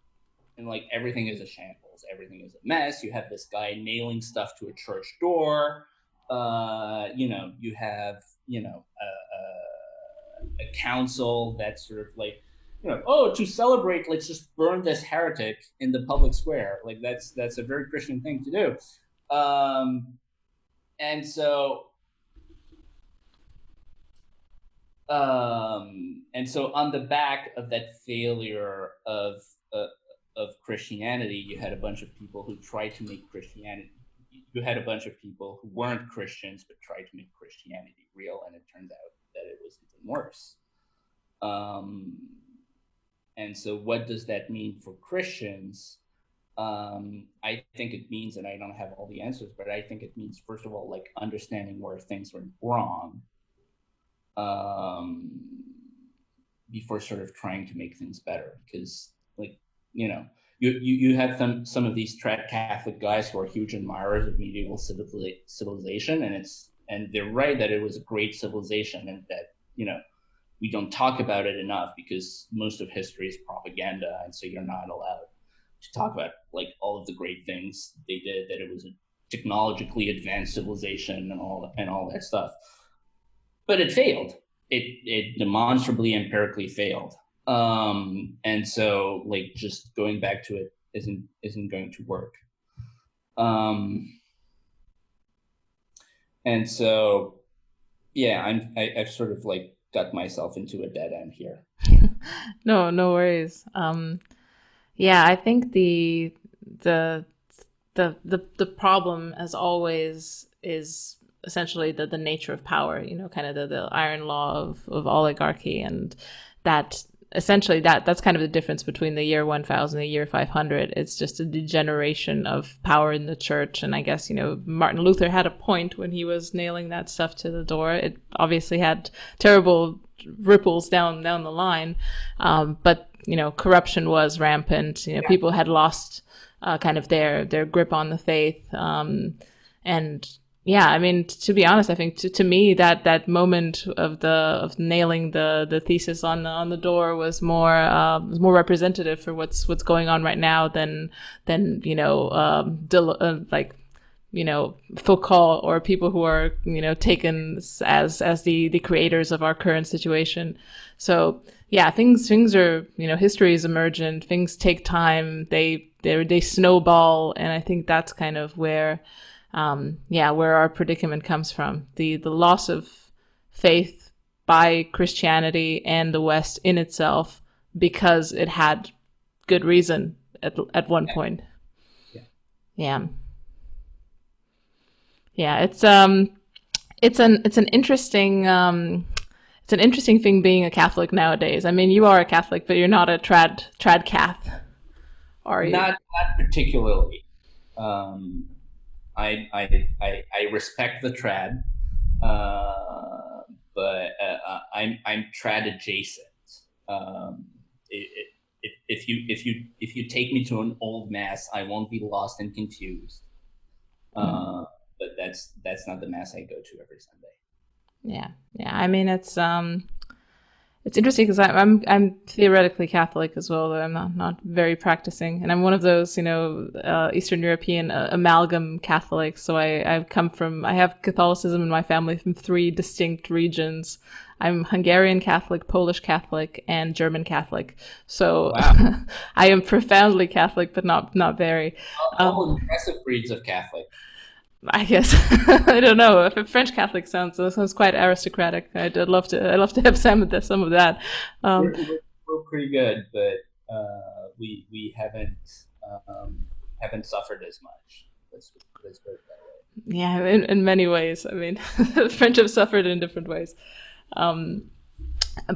and like everything is a shambles, everything is a mess. You have this guy nailing stuff to a church door. Uh, you know, you have you know a, a, a council that's sort of like you know, oh, to celebrate, let's just burn this heretic in the public square. Like that's that's a very Christian thing to do. Um, and so um, and so on the back of that failure of uh, of Christianity, you had a bunch of people who tried to make Christianity. You had a bunch of people who weren't Christians but tried to make Christianity real, and it turns out that it was even worse. Um, and so, what does that mean for Christians? Um, I think it means, and I don't have all the answers, but I think it means, first of all, like understanding where things went wrong um, before sort of trying to make things better. Because, like, you know, you, you, you have some, some of these Catholic guys who are huge admirers of medieval civilization, and it's and they're right that it was a great civilization, and that you know we don't talk about it enough because most of history is propaganda, and so you're not allowed to talk about like all of the great things they did. That it was a technologically advanced civilization and all and all that stuff but it failed. It it demonstrably empirically failed. Um, and so like just going back to it isn't isn't going to work. Um, and so yeah, I'm I, I've sort of like got myself into a dead end here. no, no worries. Um, yeah, I think the the the the the problem as always is essentially the, the nature of power, you know, kind of the, the iron law of, of oligarchy and that essentially that that's kind of the difference between the year 1000 and the year 500 it's just a degeneration of power in the church. And i guess you know martin luther had a point when he was nailing that stuff to the door. It obviously had terrible ripples down down the line. Um, but you know corruption was rampant. You know people had lost uh, kind of their their grip on the faith. Um, and yeah, I mean, to be honest, I think to, to me that that moment of the of nailing the the thesis on the, on the door was more uh, was more representative for what's what's going on right now than than you know um, del- uh, like you know Foucault or people who are you know taken as as the the creators of our current situation. So yeah, things things are you know history is emergent. Things take time. They they they snowball, and I think that's kind of where um, yeah, where our predicament comes from the the loss of faith by Christianity and the West in itself because it had good reason at at one point. Yeah. Yeah. Yeah, it's um it's an it's an interesting um it's an interesting thing being a Catholic nowadays. I mean, you are a Catholic, but you're not a trad trad cath, are you? Not not particularly. Um, I, I, I, I respect the trad, uh, but uh, I'm I'm trad adjacent. Um, it, it, if you if you if you take me to an old mass, I won't be lost and confused. Uh, but that's that's not the mass I go to every Sunday. Yeah, yeah. I mean, it's um, it's interesting because I'm I'm theoretically Catholic as well, though I'm not not very practicing, and I'm one of those you know uh, Eastern European uh, amalgam Catholics. So I I've come from I have Catholicism in my family from three distinct regions. I'm Hungarian Catholic, Polish Catholic, and German Catholic. So wow. I am profoundly Catholic, but not not very. All, all um, impressive breeds of Catholic. I guess I don't know. French Catholic sounds sounds quite aristocratic, I'd, I'd love to. I'd love to have some of that. Some of that. Um, we're, we're, pretty good, but uh, we we haven't um, haven't suffered as much. Let's, let's put it that way. Yeah, in, in many ways. I mean, French have suffered in different ways. Um,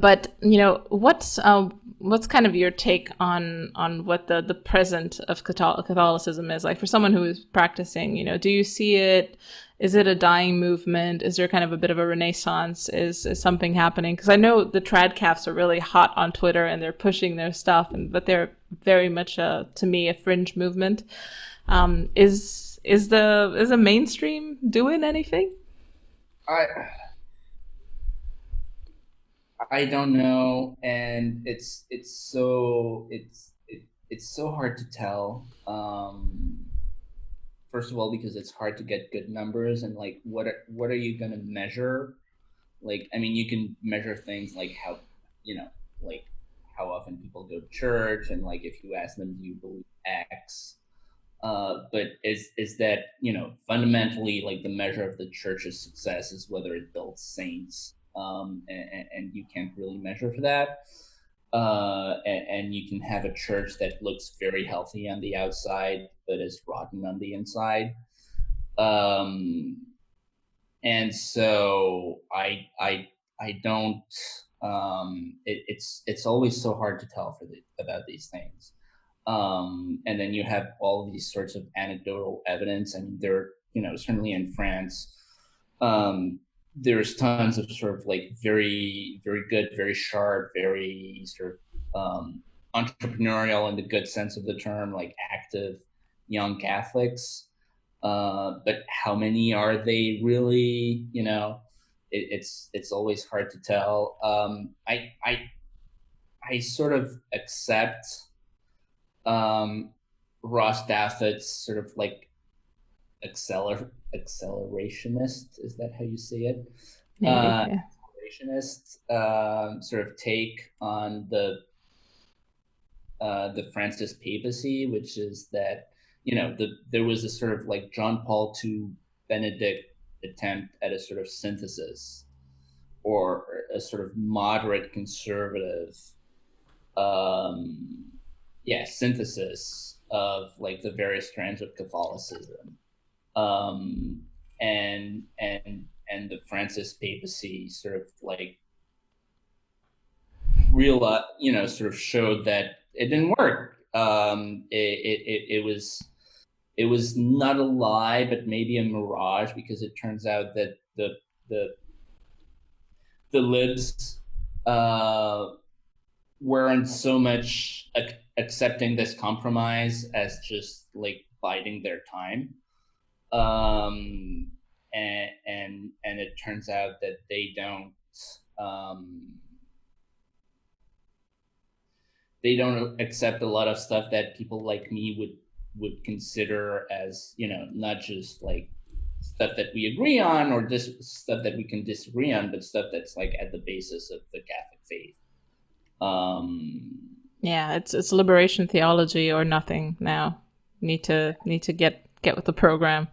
but you know, what's uh, what's kind of your take on on what the the present of Catholicism is like for someone who is practicing? You know, do you see it? Is it a dying movement? Is there kind of a bit of a renaissance? Is is something happening? Because I know the tradcaths are really hot on Twitter and they're pushing their stuff, and but they're very much a, to me a fringe movement. Um, is is the is the mainstream doing anything? I I don't know, and it's it's so it's it, it's so hard to tell. Um, first of all, because it's hard to get good numbers, and like what are, what are you gonna measure? Like, I mean, you can measure things like how you know, like how often people go to church, and like if you ask them, do you believe X? Uh, but is is that you know fundamentally like the measure of the church's success is whether it builds saints um, and, and, you can't really measure for that. Uh, and, and, you can have a church that looks very healthy on the outside, but is rotten on the inside. Um, and so I, I, I don't. Um, it, it's it's always so hard to tell for the, about these things. Um, and then you have all these sorts of anecdotal evidence. I mean, there, you know, certainly in France, um, there's tons of sort of like very very good very sharp very sort of um, entrepreneurial in the good sense of the term like active young catholics. Uh, but how many are they really? You know it, it's it's always hard to tell. Um, i i i sort of accept um, ross douthat's sort of like acceler- accelerationist. Is that how you say it? Maybe, uh, yeah. Accelerationist um, sort of take on the uh, the Francis papacy, which is that you know the there was a sort of like John Paul II Benedict attempt at a sort of synthesis or a sort of moderate conservative um yeah synthesis of like the various strands of Catholicism um, and and and the Francis papacy sort of like real, uh, you know, sort of showed that it didn't work. Um, it, it, it was it was not a lie, but maybe a mirage because it turns out that the the the libs uh, weren't so much ac- accepting this compromise as just like biding their time um, and and and it turns out that they don't um, they don't accept a lot of stuff that people like me would would consider as you know not just like stuff that we agree on or this stuff that we can disagree on but stuff that's like at the basis of the catholic faith. Um yeah it's it's liberation theology or nothing now. Need to need to get get with the program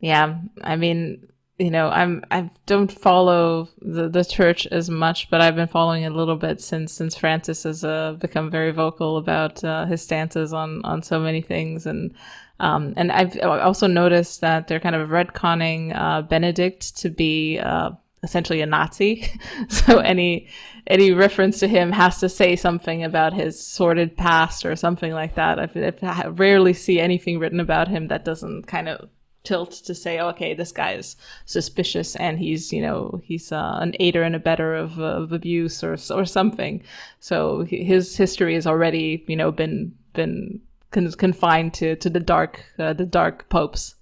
Yeah, I mean, you know, I'm I don't follow the the church as much, but I've been following it a little bit since since Francis has uh, become very vocal about uh, his stances on on so many things, and um, and I've also noticed that they're kind of retconning uh, Benedict to be uh, essentially a Nazi. so any any reference to him has to say something about his sordid past or something like that. I, I rarely see anything written about him that doesn't kind of tilt to say, okay, this guy is suspicious and he's, you know, he's uh, an aider and abetter of, of abuse or or something. So his history has already, you know, been been con- confined to to the dark uh, the dark popes.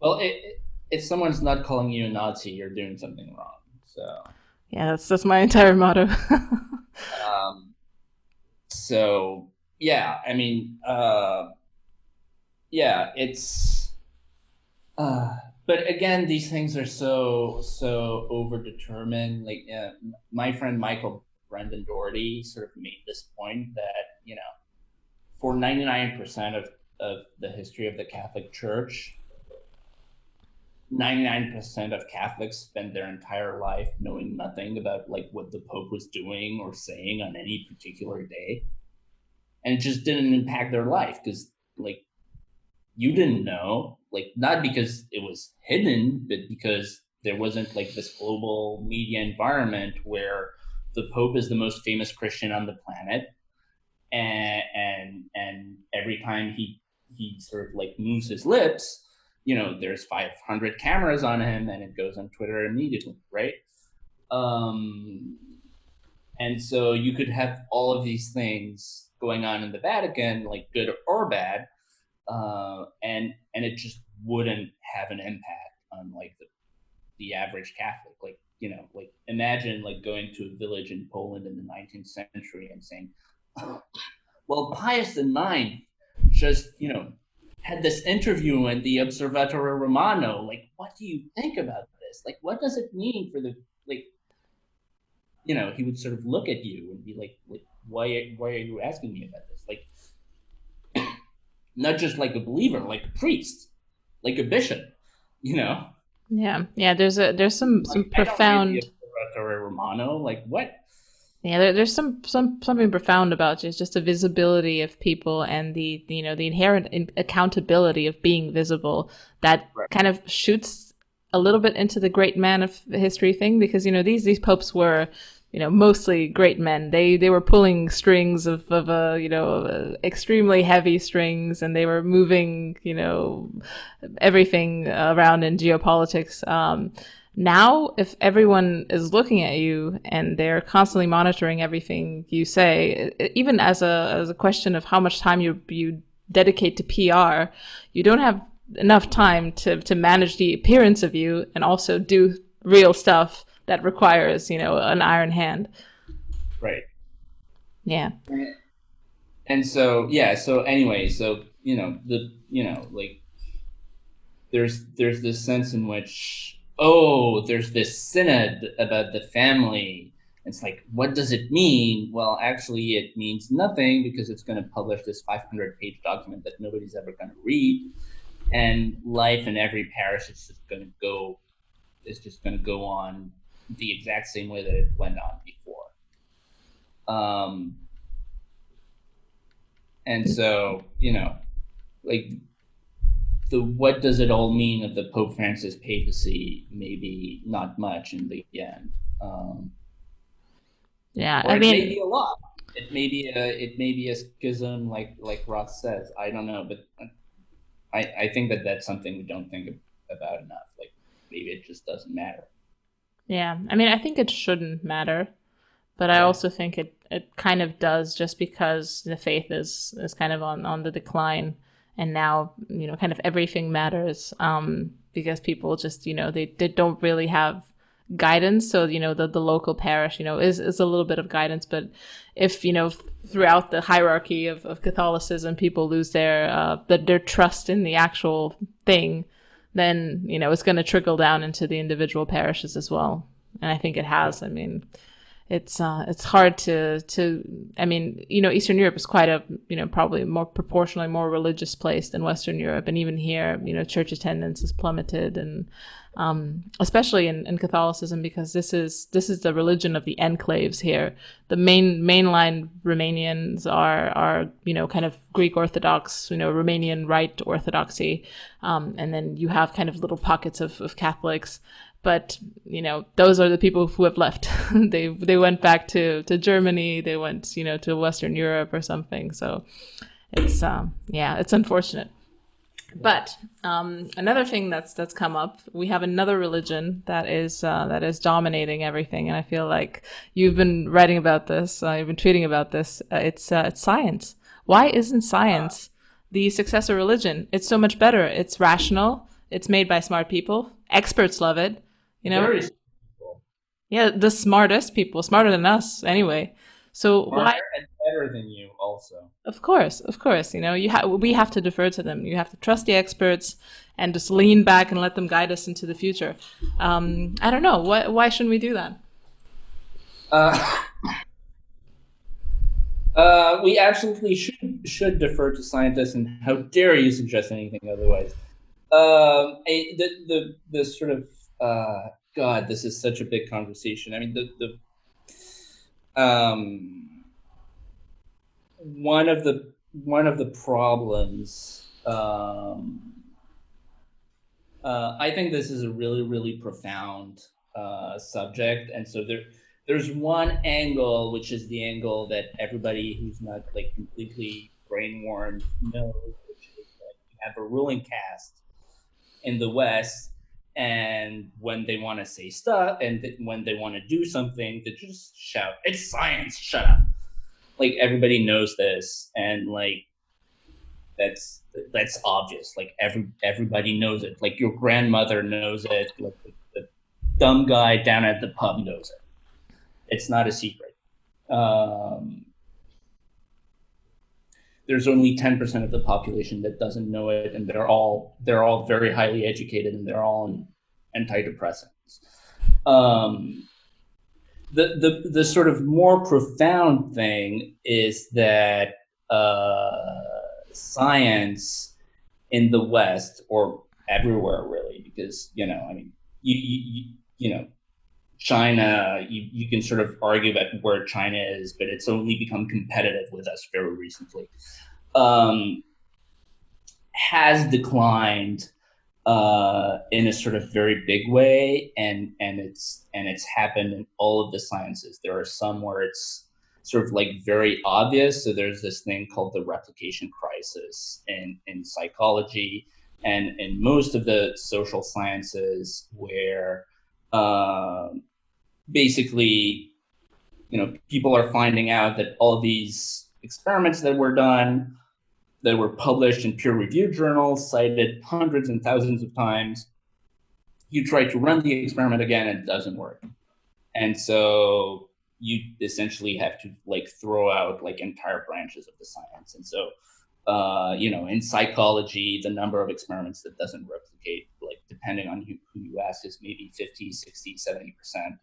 Well, it, if someone's not calling you a Nazi, you're doing something wrong. So yeah, that's that's my entire motto. um, so yeah, I mean, uh, yeah, it's uh, but again, these things are so so overdetermined. Like uh, my friend Michael Brendan Doherty sort of made this point that you know, for ninety nine percent of of the history of the Catholic Church, 99% of Catholics spend their entire life knowing nothing about like what the Pope was doing or saying on any particular day. And it just didn't impact their life because like you didn't know, like not because it was hidden, but because there wasn't like this global media environment where the Pope is the most famous Christian on the planet, and and and every time he he sort of like moves his lips, you know, there's 500 cameras on him, and it goes on Twitter immediately, right? Um, and so you could have all of these things going on in the Vatican, like good or bad, uh, and and it just wouldn't have an impact on like the the average Catholic. Like you know, like imagine like going to a village in Poland in the 19th century and saying, "Well, Pius IX just you know had this interview in the Osservatore Romano. Like, what do you think about this? Like, what does it mean for the like?" You know, he would sort of look at you and be like, like why, why are you asking me about this? Like, not just like a believer, like a priest, like a bishop, you know? Yeah, yeah. There's a there's some like, some profound. Romano, like what? Yeah, there, there's some some something profound about just just the visibility of people and the you know the inherent in- accountability of being visible that right. kind of shoots a little bit into the great man of history thing because you know these these popes were you know, mostly great men. They they were pulling strings of of uh, you know extremely heavy strings, and they were moving you know everything around in geopolitics. Um, now, if everyone is looking at you and they're constantly monitoring everything you say, even as a as a question of how much time you you dedicate to PR, you don't have enough time to to manage the appearance of you and also do real stuff that requires you know an iron hand. Right. Yeah. And so yeah so anyway so you know the you know like there's there's this sense in which oh there's this synod about the family. It's like what does it mean? Well actually it means nothing because it's going to publish this 500 page document that nobody's ever going to read. And life in every parish is just going to go is just going to go on the exact same way that it went on before. Um, and so, you know, like the what does it all mean of the Pope Francis papacy? Maybe not much in the end. Um, yeah, I mean, maybe a lot. It may be a it may be a schism, like like Ross says. I don't know, but I I think that that's something we don't think about enough. Like maybe it just doesn't matter. Yeah, I mean, I think it shouldn't matter, but I also think it, it kind of does just because the faith is is kind of on on the decline, and now you know, kind of everything matters um, because people just you know they, they don't really have guidance. So you know, the the local parish you know is is a little bit of guidance, but if you know throughout the hierarchy of, of Catholicism, people lose their uh, their trust in the actual thing then you know it's going to trickle down into the individual parishes as well. And i think it has. I mean it's uh, it's hard to to I mean you know Eastern Europe is quite a you know probably more proportionally more religious place than Western Europe. And even here you know church attendance is plummeted and um, especially in, in Catholicism because this is this is the religion of the enclaves here. The main mainline Romanians are are you know kind of Greek Orthodox you know Romanian Rite Orthodoxy. Um, and then you have kind of little pockets of, of Catholics but you know those are the people who have left they they went back to to germany they went you know to western europe or something so it's um yeah it's unfortunate but um, another thing that's that's come up, we have another religion that is uh, that is dominating everything, and I feel like you've been writing about this, uh, you've been tweeting about this. Uh, it's uh, it's science. Why isn't science the successor religion? It's so much better. It's rational. It's made by smart people. Experts love it. You know, yeah, the smartest people, smarter than us, anyway. So smarter why? And better than you, also. Of course, of course. You know, you have we have to defer to them. You have to trust the experts and just lean back and let them guide us into the future. Um, I don't know. Why, why shouldn't we do that? Uh, uh, we absolutely should should defer to scientists, and how dare you suggest anything otherwise? Um, a, the the the sort of uh, God, this is such a big conversation. I mean, the the um, one of the one of the problems. Um, uh, I think this is a really really profound uh, subject, and so there there's one angle which is the angle that everybody who's not like completely brain-worn knows, which is that you have a ruling caste in the West and when they want to say stuff and th- when they want to do something they just shout it's science shut up. Like everybody knows this and like that's that's obvious like every everybody knows it. Like your grandmother knows it like the, the dumb guy down at the pub knows it. It's not a secret. Um, there's only 10% of the population that doesn't know it and they're all they're all very highly educated and they're all on antidepressants. Um, the, the the sort of more profound thing is that uh, science in the west or everywhere really because you know i mean you you, you know China, you, you can sort of argue about where China is, but it's only become competitive with us very recently, um, has declined uh, in a sort of very big way, and and it's and it's happened in all of the sciences. There are some where it's sort of like very obvious. So there's this thing called the replication crisis in in psychology, and in most of the social sciences where um, basically, you know, people are finding out that all these experiments that were done, that were published in peer-reviewed journals, cited hundreds and thousands of times, you try to run the experiment again and it doesn't work. And so you essentially have to like throw out like entire branches of the science. And so, uh, you know, in psychology, the number of experiments that doesn't replicate, like depending on who, who you ask, is maybe 50, 60, 70 percent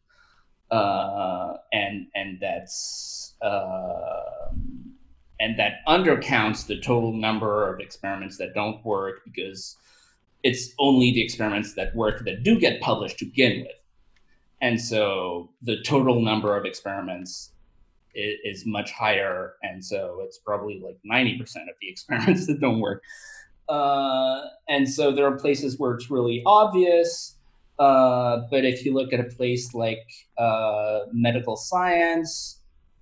uh, and and that's uh, and that undercounts the total number of experiments that don't work because it's only the experiments that work that do get published to begin with, and so the total number of experiments is, is much higher, and so it's probably like ninety percent of the experiments that don't work. Uh, and so there are places where it's really obvious uh, but if you look at a place like uh, medical science,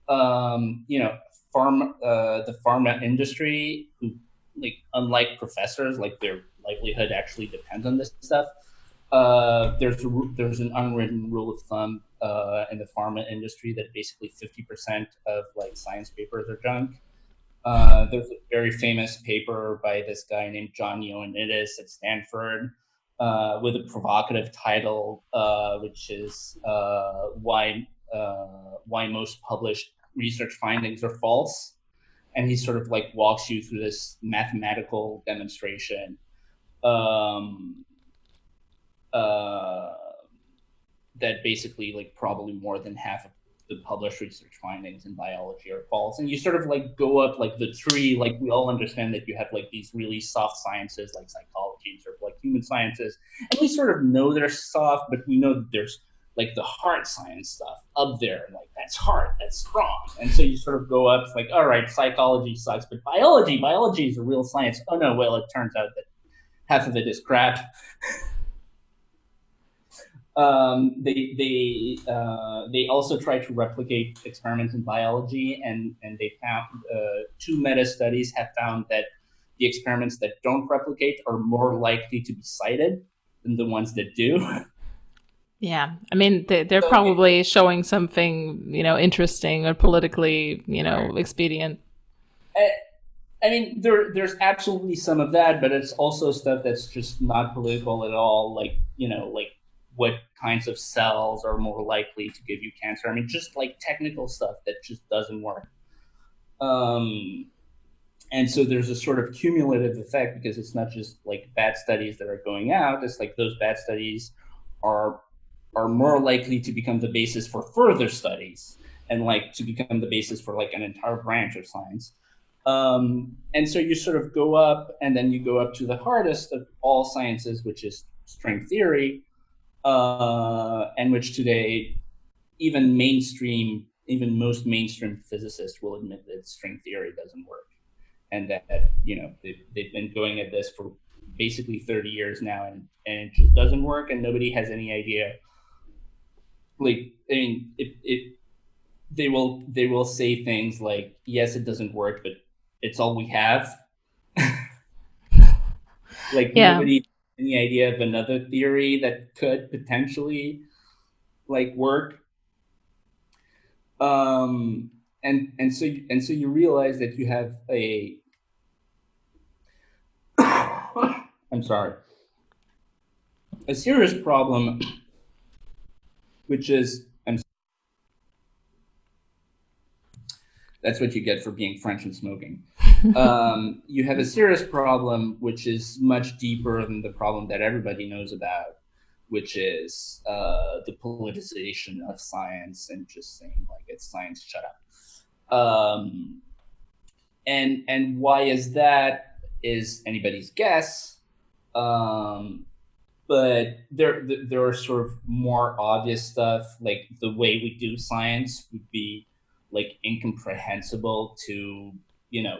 um, you know, pharma, uh, the pharma industry, who like unlike professors, like their livelihood actually depends on this stuff. Uh, there's a, there's an unwritten rule of thumb uh, in the pharma industry that basically 50% of like science papers are junk. Uh, there's a very famous paper by this guy named John Ioannidis at Stanford uh, with a provocative title, uh, which is uh, why uh, why most published research findings are false, and he sort of like walks you through this mathematical demonstration. Um, uh, that basically like probably more than half of the published research findings in biology are false. And you sort of like go up like the tree, like we all understand that you have like these really soft sciences like psychology and sort of like human sciences. And we sort of know they're soft, but we know that there's like the hard science stuff up there. Like that's hard, that's strong. And so you sort of go up like, all right, psychology sucks, but biology, biology is a real science. Oh no, well, it turns out that half of it is crap. um, they they uh, they also try to replicate experiments in biology, and and they found uh, two meta studies have found that the experiments that don't replicate are more likely to be cited than the ones that do. Yeah, I mean they, are so, probably showing something you know interesting or politically you know right. expedient. I, I mean, there there's absolutely some of that, but it's also stuff that's just not political at all. Like you know, like what kinds of cells are more likely to give you cancer. I mean, just like technical stuff that just doesn't work. Um, and so there's a sort of cumulative effect because it's not just like bad studies that are going out. It's like those bad studies are are more likely to become the basis for further studies and like to become the basis for like an entire branch of science. Um, and so you sort of go up and then you go up to the hardest of all sciences, which is string theory, uh, and which today even mainstream, even most mainstream physicists will admit that string theory doesn't work. And that, you know, they've, they've been going at this for basically 30 years now and, and it just doesn't work and nobody has any idea like I mean, it, it they will they will say things like, "Yes, it doesn't work, but it's all we have." like yeah. nobody any idea of another theory that could potentially like work. Um, and and so and so you realize that you have a I'm sorry a serious problem which is I'm that's what you get for being French and smoking. um, you have a serious problem, which is much deeper than the problem that everybody knows about, which is uh, the politicization of science and just saying like it's science, shut up. Um, and and why is that? Is anybody's guess. Um, but there there are sort of more obvious stuff like the way we do science would be like incomprehensible to you know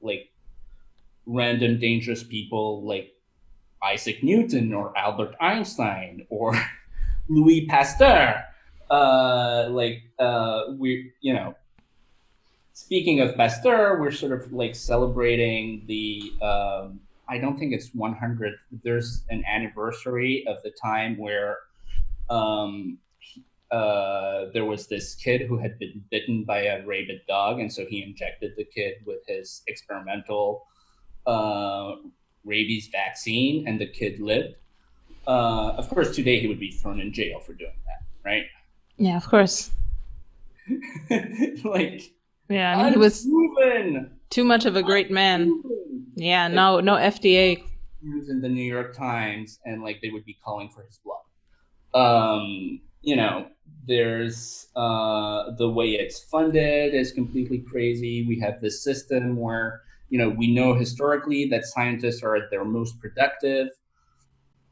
like random dangerous people like Isaac Newton or Albert Einstein or Louis Pasteur uh like uh we you know speaking of Pasteur we're sort of like celebrating the um I don't think it's 100. There's an anniversary of the time where um, uh, there was this kid who had been bitten by a rabid dog, and so he injected the kid with his experimental uh, rabies vaccine, and the kid lived. Uh, of course, today he would be thrown in jail for doing that, right? Yeah, of course. like, yeah, I mean, he was too much of a great man. Yeah, no, no FDA. News in the New York Times, and like they would be calling for his blood. Um, you know, there's uh, the way it's funded is completely crazy. We have this system where you know we know historically that scientists are at their most productive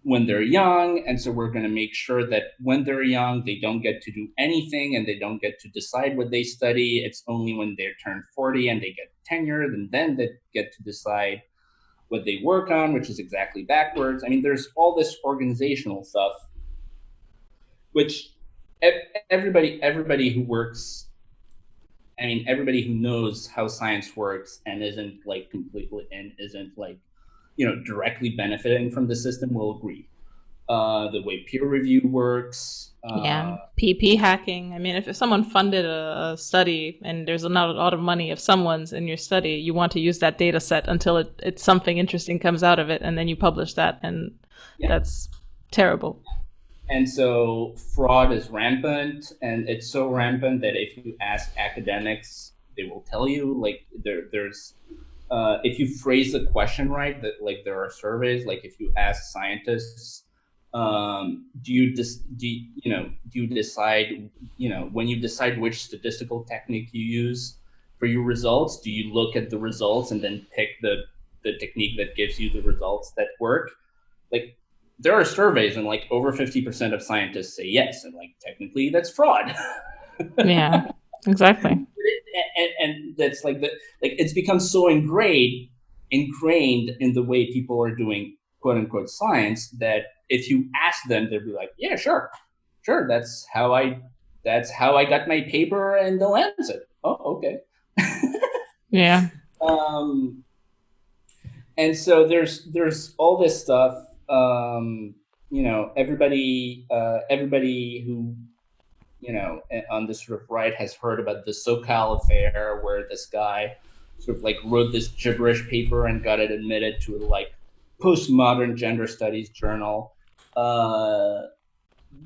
when they're young and so we're going to make sure that when they're young they don't get to do anything and they don't get to decide what they study it's only when they're turned 40 and they get tenured and then they get to decide what they work on which is exactly backwards i mean there's all this organizational stuff which everybody everybody who works i mean everybody who knows how science works and isn't like completely and isn't like you know directly benefiting from the system will agree. Uh, the way peer review works. Uh, yeah, PP hacking. I mean, if, if someone funded a, a, study and there's not a lot of money, if someone's in your study, you want to use that data set until it, it's something interesting comes out of it, and then you publish that, and yeah. that's terrible. And so fraud is rampant, and it's so rampant that if you ask academics, they will tell you like there, there's uh, if you phrase the question right, that like there are surveys, like if you ask scientists um, do you dis- do you, you know do you decide you know when you decide which statistical technique you use for your results do you look at the results and then pick the the technique that gives you the results that work? Like there are surveys and like over 50% of scientists say yes and like technically that's fraud yeah exactly and, and that's like the like it's become so ingrained ingrained in the way people are doing quote unquote science that if you ask them, they'll be like, yeah, sure, sure. That's how I, that's how I got my paper and the Lancet. Oh, okay. yeah. Um, and so there's, there's all this stuff, um, you know, everybody, uh, everybody who, you know, on this sort of right has heard about the Sokal affair where this guy sort of like wrote this gibberish paper and got it admitted to like postmodern gender studies journal. Uh,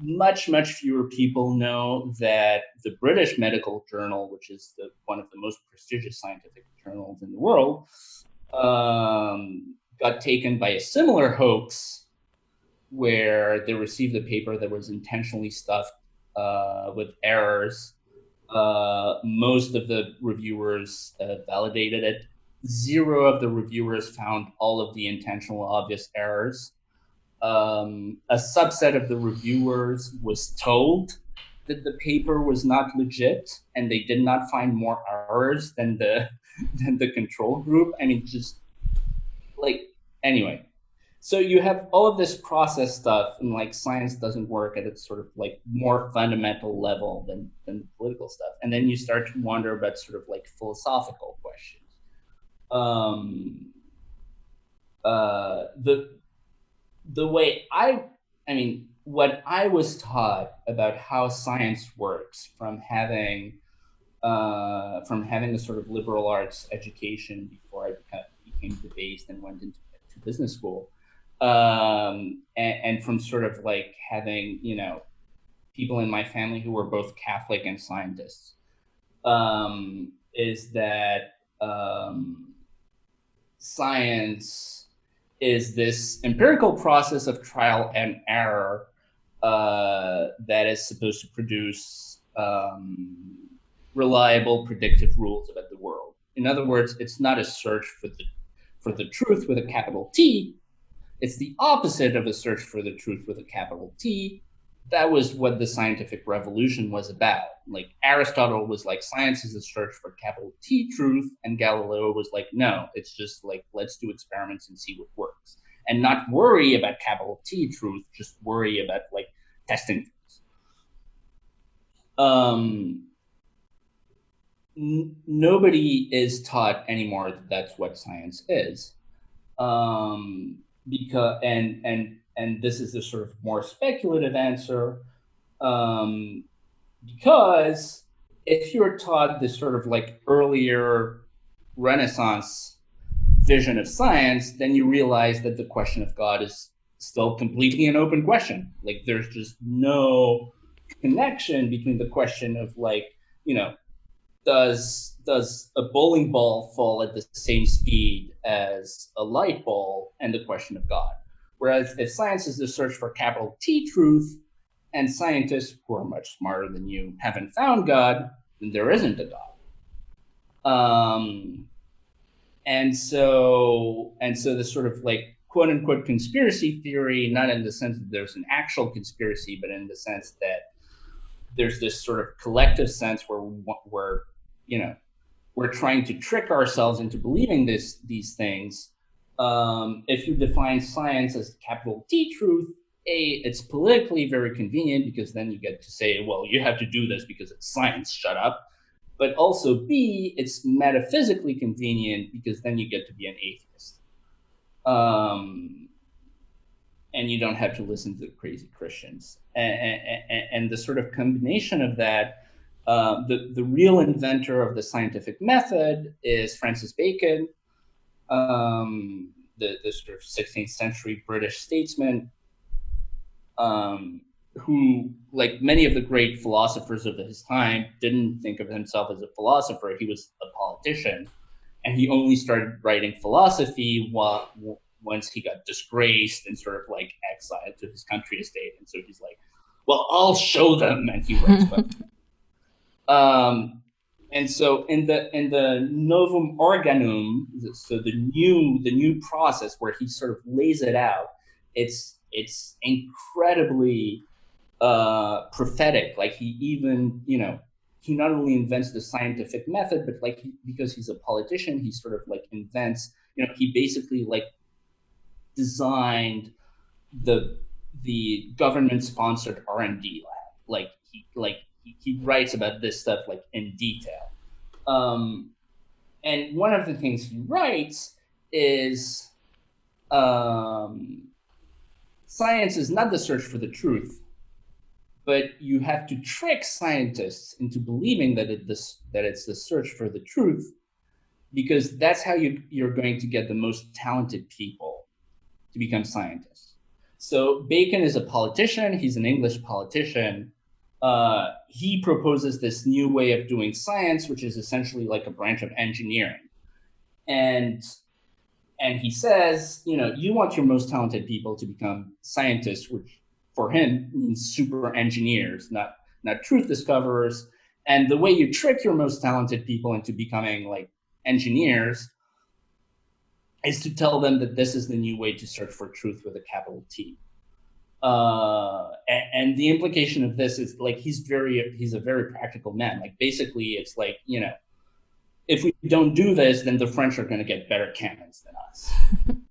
much, much fewer people know that the British Medical Journal, which is the, one of the most prestigious scientific journals in the world, um, got taken by a similar hoax where they received a paper that was intentionally stuffed uh, with errors. Uh, most of the reviewers uh, validated it zero of the reviewers found all of the intentional obvious errors. Um, a subset of the reviewers was told that the paper was not legit and they did not find more errors than the than the control group. I mean, just like anyway. So you have all of this process stuff, and like science doesn't work at its sort of like more fundamental level than than political stuff, and then you start to wonder about sort of like philosophical questions um, uh, the the way I I mean what I was taught about how science works from having uh, from having a sort of liberal arts education before I became, became debased and went into business school, um, and, and from sort of like having you know people in my family who were both Catholic and scientists, um, is that um, science is this empirical process of trial and error uh, that is supposed to produce um, reliable predictive rules about the world. In other words, it's not a search for the for the truth with a capital T. It's the opposite of a search for the truth with a capital T that was what the scientific revolution was about. Like Aristotle was like, science is a search for capital T truth, and Galileo was like, no, it's just like, let's do experiments and see what works. And not worry about capital T truth, just worry about like testing things. Um, nobody is taught anymore that that's what science is. Um, because, and, and and this is the sort of more speculative answer, um, because if you're taught this sort of like earlier Renaissance vision of science, then you realize that the question of God is still completely an open question. Like there's just no connection between the question of like, you know, does does a bowling ball fall at the same speed as a light ball and the question of God? Whereas if science is the search for capital T truth, and scientists who are much smarter than you haven't found God, then there isn't a God. Um, and so, and so the sort of like quote unquote conspiracy theory, not in the sense that there's an actual conspiracy, but in the sense that there's this sort of collective sense where we're, you know, we're trying to trick ourselves into believing this these things um, if you define science as capital T truth, A, it's politically very convenient because then you get to say, well, you have to do this because it's science, shut up. But also, B, it's metaphysically convenient because then you get to be an atheist. Um, and you don't have to listen to the crazy Christians. And, and, and the sort of combination of that, uh, the, the real inventor of the scientific method is Francis Bacon um, the, the sort of 16th century British statesman, um, who, like many of the great philosophers of his time, didn't think of himself as a philosopher. He was a politician, and he only started writing philosophy while, once he got disgraced and sort of like exiled to his country estate, and so he's like, "Well, I'll show them," and he writes um, and so in the in the novum organum, so the new the new process where he sort of lays it out, it's it's incredibly uh, prophetic. Like he even you know he not only invents the scientific method, but like he, because he's a politician, he sort of like invents you know he basically like designed the the government sponsored R and D lab. Like he like he, writes about this stuff like in detail. Um, and one of the things he writes is um, science is not the search for the truth, but you have to trick scientists into believing that it this that it's the search for the truth, because that's how you you're going to get the most talented people to become scientists. So Bacon is a politician. He's an English politician uh, he proposes this new way of doing science, which is essentially like a branch of engineering. And and he says, you know, you want your most talented people to become scientists, which for him means super engineers, not not truth discoverers. And the way you trick your most talented people into becoming like engineers is to tell them that this is the new way to search for truth with a capital T uh and, and, the implication of this is like he's very he's a very practical man. Like basically it's like you know if we don't do this then the french are going to get better cannons than us.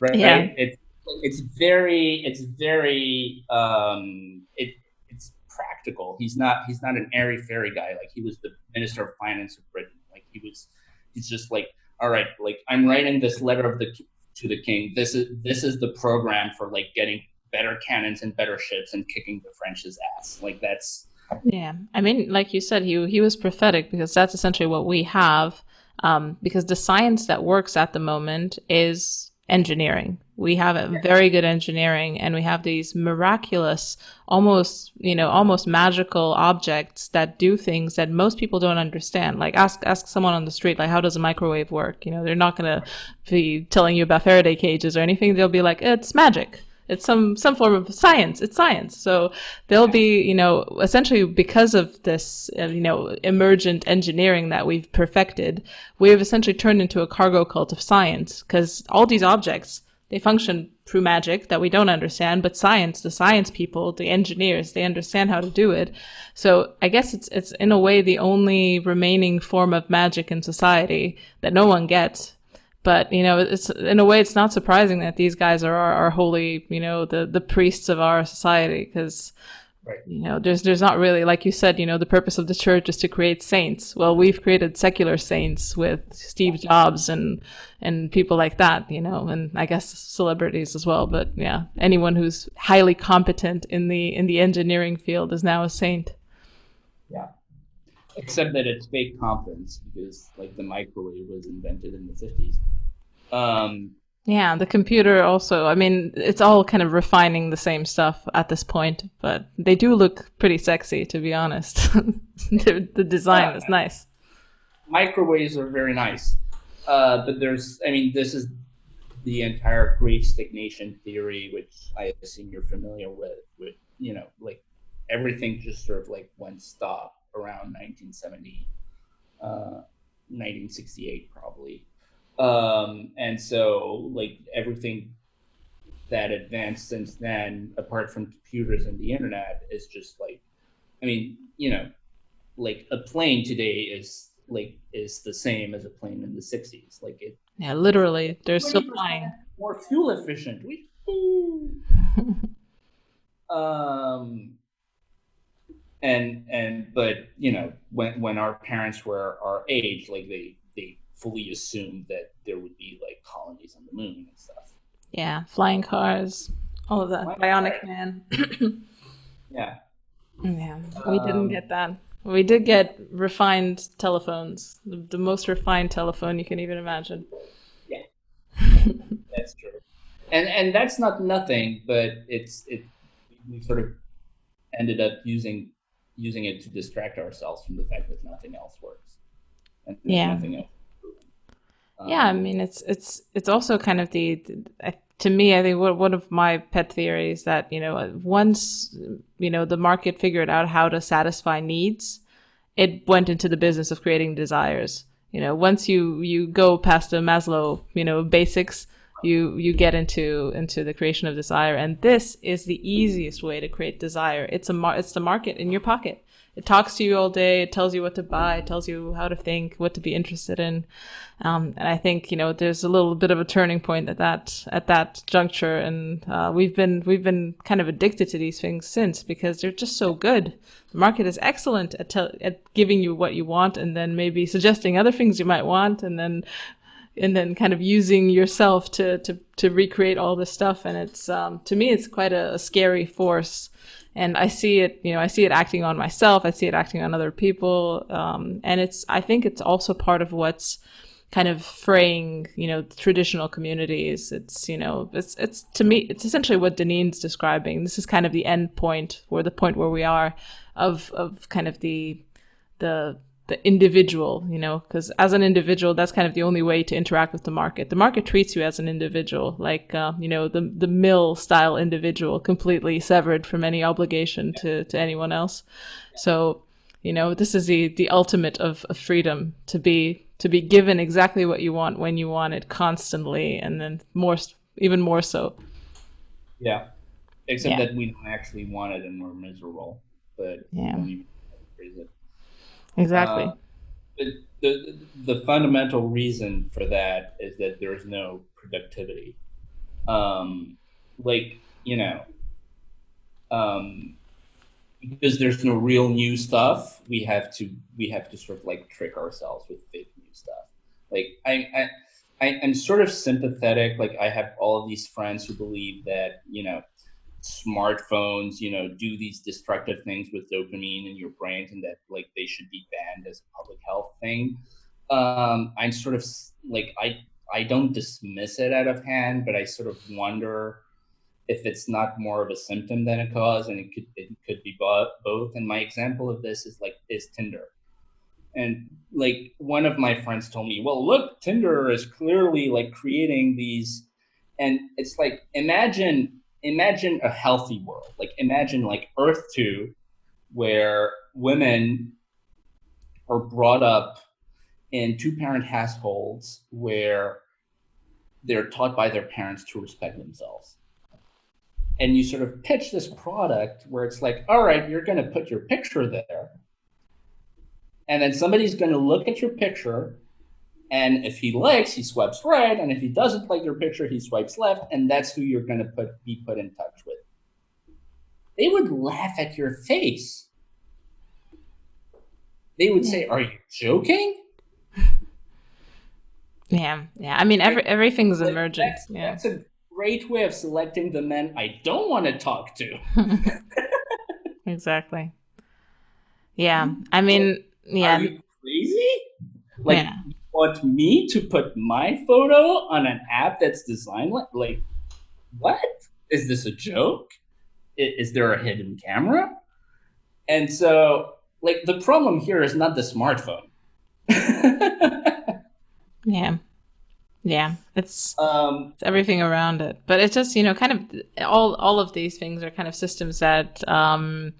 Right, yeah. right? It's it's very it's very um it it's practical. He's not he's not an airy fairy guy. Like he was the minister of finance of britain. Like he was he's just like all right like i'm writing this letter of the to the king. This is this is the program for like getting better cannons and better ships and kicking the French's ass. Like that's yeah. I mean, like you said, he he was prophetic because that's essentially what we have. Um, because the science that works at the moment is engineering. We have a very good engineering, and we have these miraculous, almost you know, almost magical objects that do things that most people don't understand. Like ask ask someone on the street, like how does a microwave work? You know, they're not going to be telling you about Faraday cages or anything. They'll be like, it's magic it's some some form of science. It's science. So there'll be you know essentially because of this uh, you know emergent engineering that we've perfected we have essentially turned into a cargo cult of science. Because all these objects they function through magic that we don't understand but science the science people the engineers they understand how to do it. So i guess it's it's in a way the only remaining form of magic in society that no one gets but you know it's in a way it's not surprising that these guys are are, are holy you know the the priests of our society because right. you know there's there's not really like you said you know the purpose of the church is to create saints. Well we've created secular saints with steve jobs and and people like that you know and i guess celebrities as well but yeah anyone who's highly competent in the in the engineering field is now a saint. Yeah except that it's fake competence because like the microwave was invented in the 50s um, yeah the computer also i mean it's all kind of refining the same stuff at this point but they do look pretty sexy to be honest. The, the, design yeah, is nice. Microwaves are very nice. Uh, but there's i mean this is the entire great stagnation theory which i assume you're familiar with with you know like everything just sort of like went stop around 1970, uh, 1968 probably. Um, and so like everything that advanced since then, apart from computers and the internet, is just like, I mean, you know, like a plane today is like is the same as a plane in the 60s. Like it. Yeah, literally, they're still flying. More fuel efficient. Um and and but you know when when our parents were our age like they they fully assumed that there would be like colonies on the moon and stuff. Yeah flying cars all of that flying bionic man. Yeah. Yeah we um, didn't get that. We did get refined telephones the, the most refined telephone you can even imagine. Yeah. That's true. And and that's not nothing but it's it we sort of ended up using using it to distract ourselves from the fact that nothing else works. And yeah. Nothing else Um, yeah, I mean, it's it's it's also kind of the, the to me, I think one of my pet theories that you know once you know the market figured out how to satisfy needs, it went into the business of creating desires. You know, once you you go past the Maslow, you know, basics, you you get into into the creation of desire, and this is the easiest way to create desire. It's a mar- it's the market in your pocket it talks to you all day. It tells you what to buy. It tells you how to think, what to be interested in. Um, and I think you know there's a little bit of a turning point at that at that juncture, and uh, we've been we've been kind of addicted to these things since because they're just so good. The market is excellent at te- at giving you what you want, and then maybe suggesting other things you might want, and then and then kind of using yourself to to to recreate all this stuff. And it's um, to me, it's quite a, a scary force and I see it, you know, I see it acting on myself. I see it acting on other people. Um, and it's, I think it's also part of what's kind of fraying, you know, traditional communities. It's, you know, it's, it's to me, it's essentially what Deneen's describing. This is kind of the end point or the point where we are of, of kind of the, the, the individual, you know, because as an individual, that's kind of the only way to interact with the market. The market treats you as an individual, like uh, you know, the the Mill style individual, completely severed from any obligation to to anyone else. So, you know, this is the the ultimate of, of freedom to be to be given exactly what you want when you want it constantly, and then more even more so. Yeah, except yeah. that we don't actually want it and we're miserable, but yeah. Exactly. Uh, the, the, the fundamental reason for that is that there's no productivity. Um, like, you know, um, because there's no real new stuff, we have to we have to sort of like trick ourselves with fake new stuff. Like I, I I, am sort of sympathetic. Like I have all of these friends who believe that you know smartphones, you know, do these destructive things with dopamine in your brain and that like they should be banned as a public health thing. Um, I'm sort of like I I don't dismiss it out of hand, but I sort of wonder if it's not more of a symptom than a cause, and it could it could be both. And my example of this is like is Tinder. And like one of my friends told me, well, look, Tinder is clearly like creating these, and it's like imagine imagine a healthy world. Like imagine like Earth 2, where women are brought up in two parent households where they're taught by their parents to respect themselves. And you sort of pitch this product where it's like, all right, you're going to put your picture there. And then somebody's going to look at your picture and if he likes, he swipes right. And if he doesn't like your picture, he swipes left. And that's who you're going to put, be put in touch with. They would laugh at your face. They would say, Are you joking? Yeah, yeah. I mean, every, everything's emergent. That's, yeah. that's a great way of selecting the men I don't want to talk to. exactly. Yeah. I mean, yeah. Are you crazy? Like, yeah want me to put my photo on an app that's designed like like what? Is this a joke? Is, is there a hidden camera? And so like the problem here is not the smartphone. Yeah. Yeah it's, um, it's everything around it. But it's just you know kind of all all of these things are kind of systems that um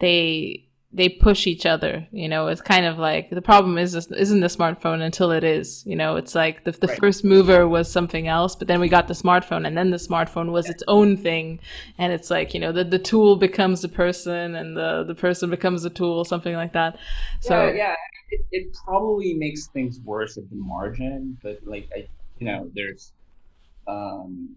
they they push each other. You know, it's kind of like the problem is isn't the smartphone until it is. You know, it's like the, the right. first mover was something else, but then we got the smartphone, and then the smartphone was its own thing, and it's like you know the the tool becomes the person, and the the person becomes the tool, something like that. So yeah, yeah. It, it probably makes things worse at the margin, but like I, you know, there's. um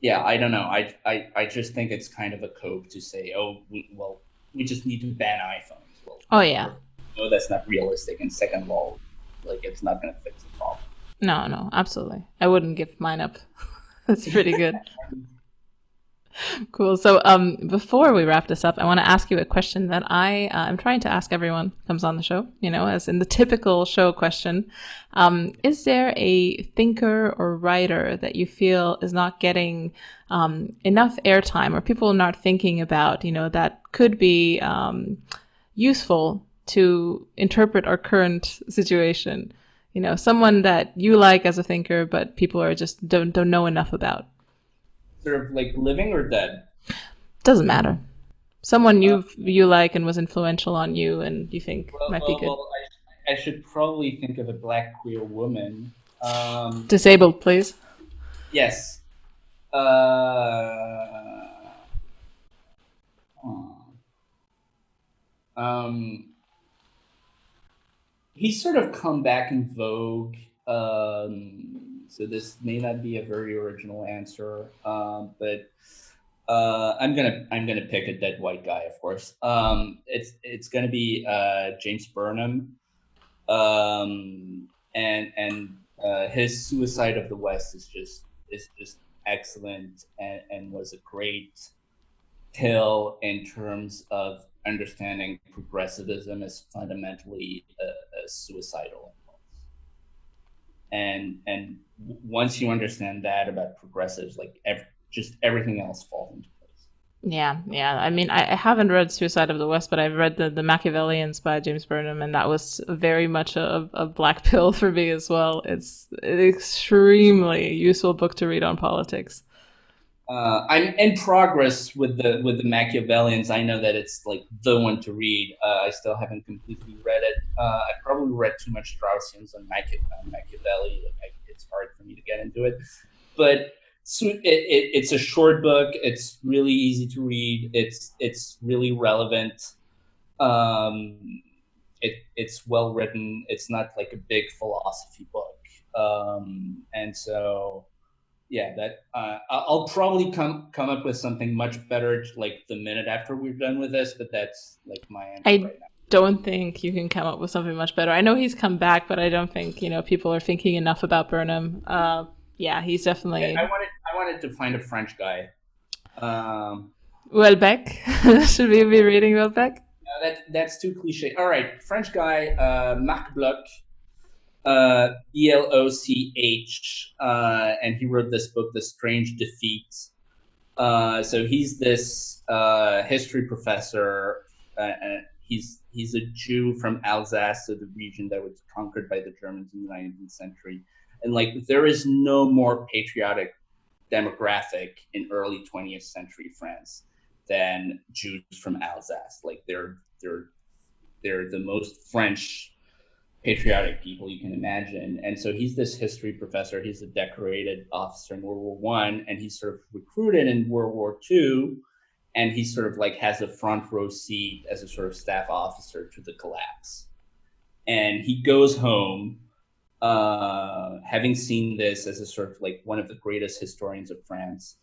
yeah, I don't know. I, I I just think it's kind of a cope to say, oh, we, well, we just need to ban iPhones. Well, oh yeah. No, that's not realistic. And second of all, like it's not going to fix the problem. No, no, absolutely. I wouldn't give mine up. that's pretty good. cool. So, um, before we wrap this up, I want to ask you a question that I uh, am trying to ask everyone who comes on the show. You know, as in the typical show question: um, Is there a thinker or writer that you feel is not getting um, enough airtime, or people are not thinking about? You know, that could be um, useful to interpret our current situation you know, someone that you like as a thinker, but people are just don't don't know enough about. Sort of like living or dead. Doesn't matter. Someone you uh, you like and was influential on you, and you think well, might well, be good. Well, I, I, should probably think of a black queer woman. Um, Disabled, please. Yes. Uh, um, he's sort of come back in vogue. Um, so this may not be a very original answer, um, but uh, I'm gonna I'm gonna pick a dead white guy, of course. Um, it's it's gonna be uh, James Burnham, um, and and uh, his Suicide of the West is just is just excellent and, and was a great tale in terms of understanding progressivism as fundamentally a, a suicidal and and once you understand that about progressives like ev- just everything else falls into place. Yeah yeah. I mean I, I, haven't read suicide of the west but i've read the, the machiavellians by james burnham and that was very much a, a black pill for me as well. It's an extremely useful book to read on politics uh, I'm in progress with the with the Machiavellians. I know that it's like the one to read. Uh, I still haven't completely read it. Uh, I probably read too much Straussians on Machia- Machiavelli. Like I, it's hard for me to get into it, but so it, it, it's a short book. It's really easy to read. It's it's really relevant. Um, it, it's well written. It's not like a big philosophy book, um, and so yeah, that uh, I'll probably come come up with something much better like the minute after we're done with this, but that's like my answer I right now. Don't think you can come up with something much better. I know he's come back, but I don't think you know people are thinking enough about Burnham. Uh, yeah, he's definitely. I wanted I wanted to find a French guy. Um, Houellebecq. Should we be reading Houellebecq? No, that that's too cliche. All right, French guy, uh, Marc Bloch uh, B L O C H, uh, and he wrote this book, The Strange Defeat. Uh, so he's this uh, history professor. Uh, he's he's a Jew from Alsace, so the region that was conquered by the Germans in the 19th century. And like, there is no more patriotic demographic in early 20th century France than Jews from Alsace. Like, they're they're they're the most French patriotic people you can imagine. And so he's this history professor. He's a decorated officer in World War One, and he's sort of recruited in World War Two, and he sort of like has a front row seat as a sort of staff officer to the collapse. And he goes home, uh, having seen this as a sort of like one of the greatest historians of France.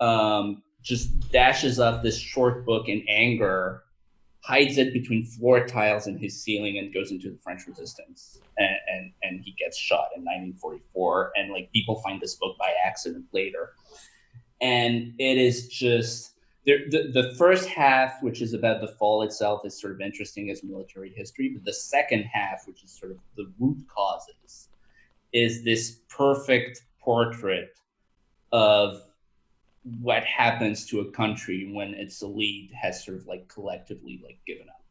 Um, just dashes off this short book in anger hides it between floor tiles in his ceiling and goes into the French resistance. And, and, and he gets shot in 1944. And like people find this book by accident later. And it is just the, the, the first half, which is about the fall itself, is sort of interesting as military history. But the second half, which is sort of the root causes, is this perfect portrait of what happens to a country when its elite has sort of like collectively like given up.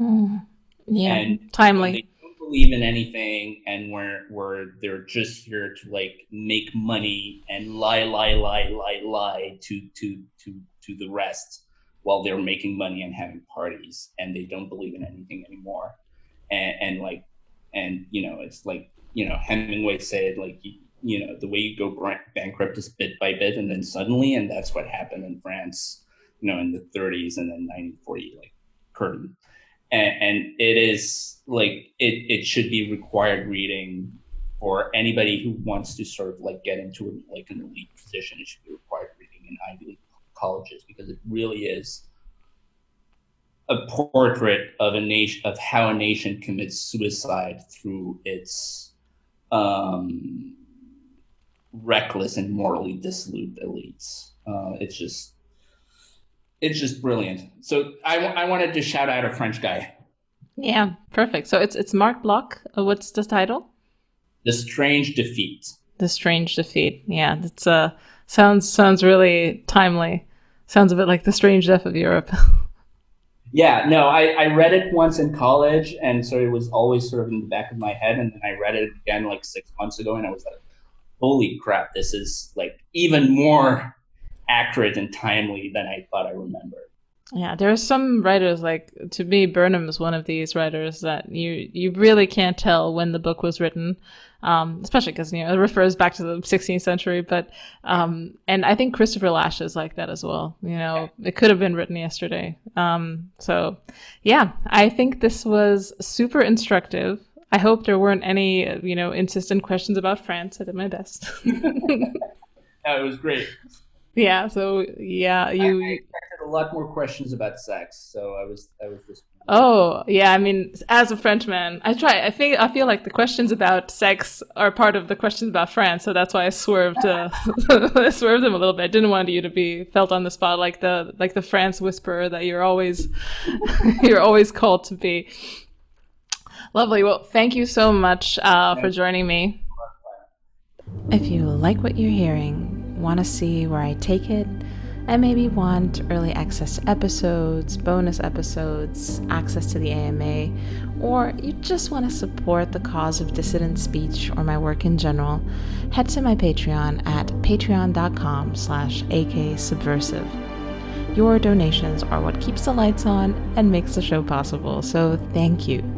Mm. Yeah, and timely. They don't believe in anything, and where where they're just here to like make money and lie, lie, lie, lie, lie to to to to the rest while they're making money and having parties, and they don't believe in anything anymore. And, and like, and you know, it's like you know Hemingway said like you know the way you go bankrupt is bit by bit and then suddenly and that's what happened in france you know in the 30s and then 1940 like curtain. And, and it is like it, it should be required reading for anybody who wants to sort of like get into a, like an elite position it should be required reading in ivy league colleges because it really is a portrait of a nation of how a nation commits suicide through its um, reckless and morally dissolute elites. Uh, it's just it's just brilliant. So I, I wanted to shout out a French guy. Yeah, perfect. So it's it's Marc Bloch. Uh, what's the title? The Strange Defeat. The Strange Defeat. Yeah, that's uh sounds sounds really timely. Sounds a bit like the Strange Death of Europe. Yeah, no, I, I read it once in college, and so it was always sort of in the back of my head. And then I read it again like six months ago, and I was like, "Holy crap! This is like even more accurate and timely than I thought I remembered." Yeah, there are some writers like to me Burnham is one of these writers that you you really can't tell when the book was written, um, especially because you know it refers back to the 16th century. But um, and I think Christopher Lasch is like that as well. You know, it could have been written yesterday. Um, so yeah, I think this was super instructive. I hope there weren't any you know insistent questions about France. I did my best. it was great. Yeah. So yeah, you. I had a lot more questions about sex, so I was I was just. Oh yeah, I mean, as a Frenchman, I try. I think I feel like the questions about sex are part of the questions about France, so that's why I swerved. Uh, I swerved them a little bit. I didn't want you to be felt on the spot like the like the France whisperer that you're always you're always called to be. Lovely. Well, thank you so much uh, for joining me. If you like what you're hearing want to see where I take it, and maybe want early access to episodes, bonus episodes, access to the AMA, or you just want to support the cause of dissident speech or my work in general, head to my Patreon at patreon.com slash aksubversive. Your donations are what keeps the lights on and makes the show possible, so thank you.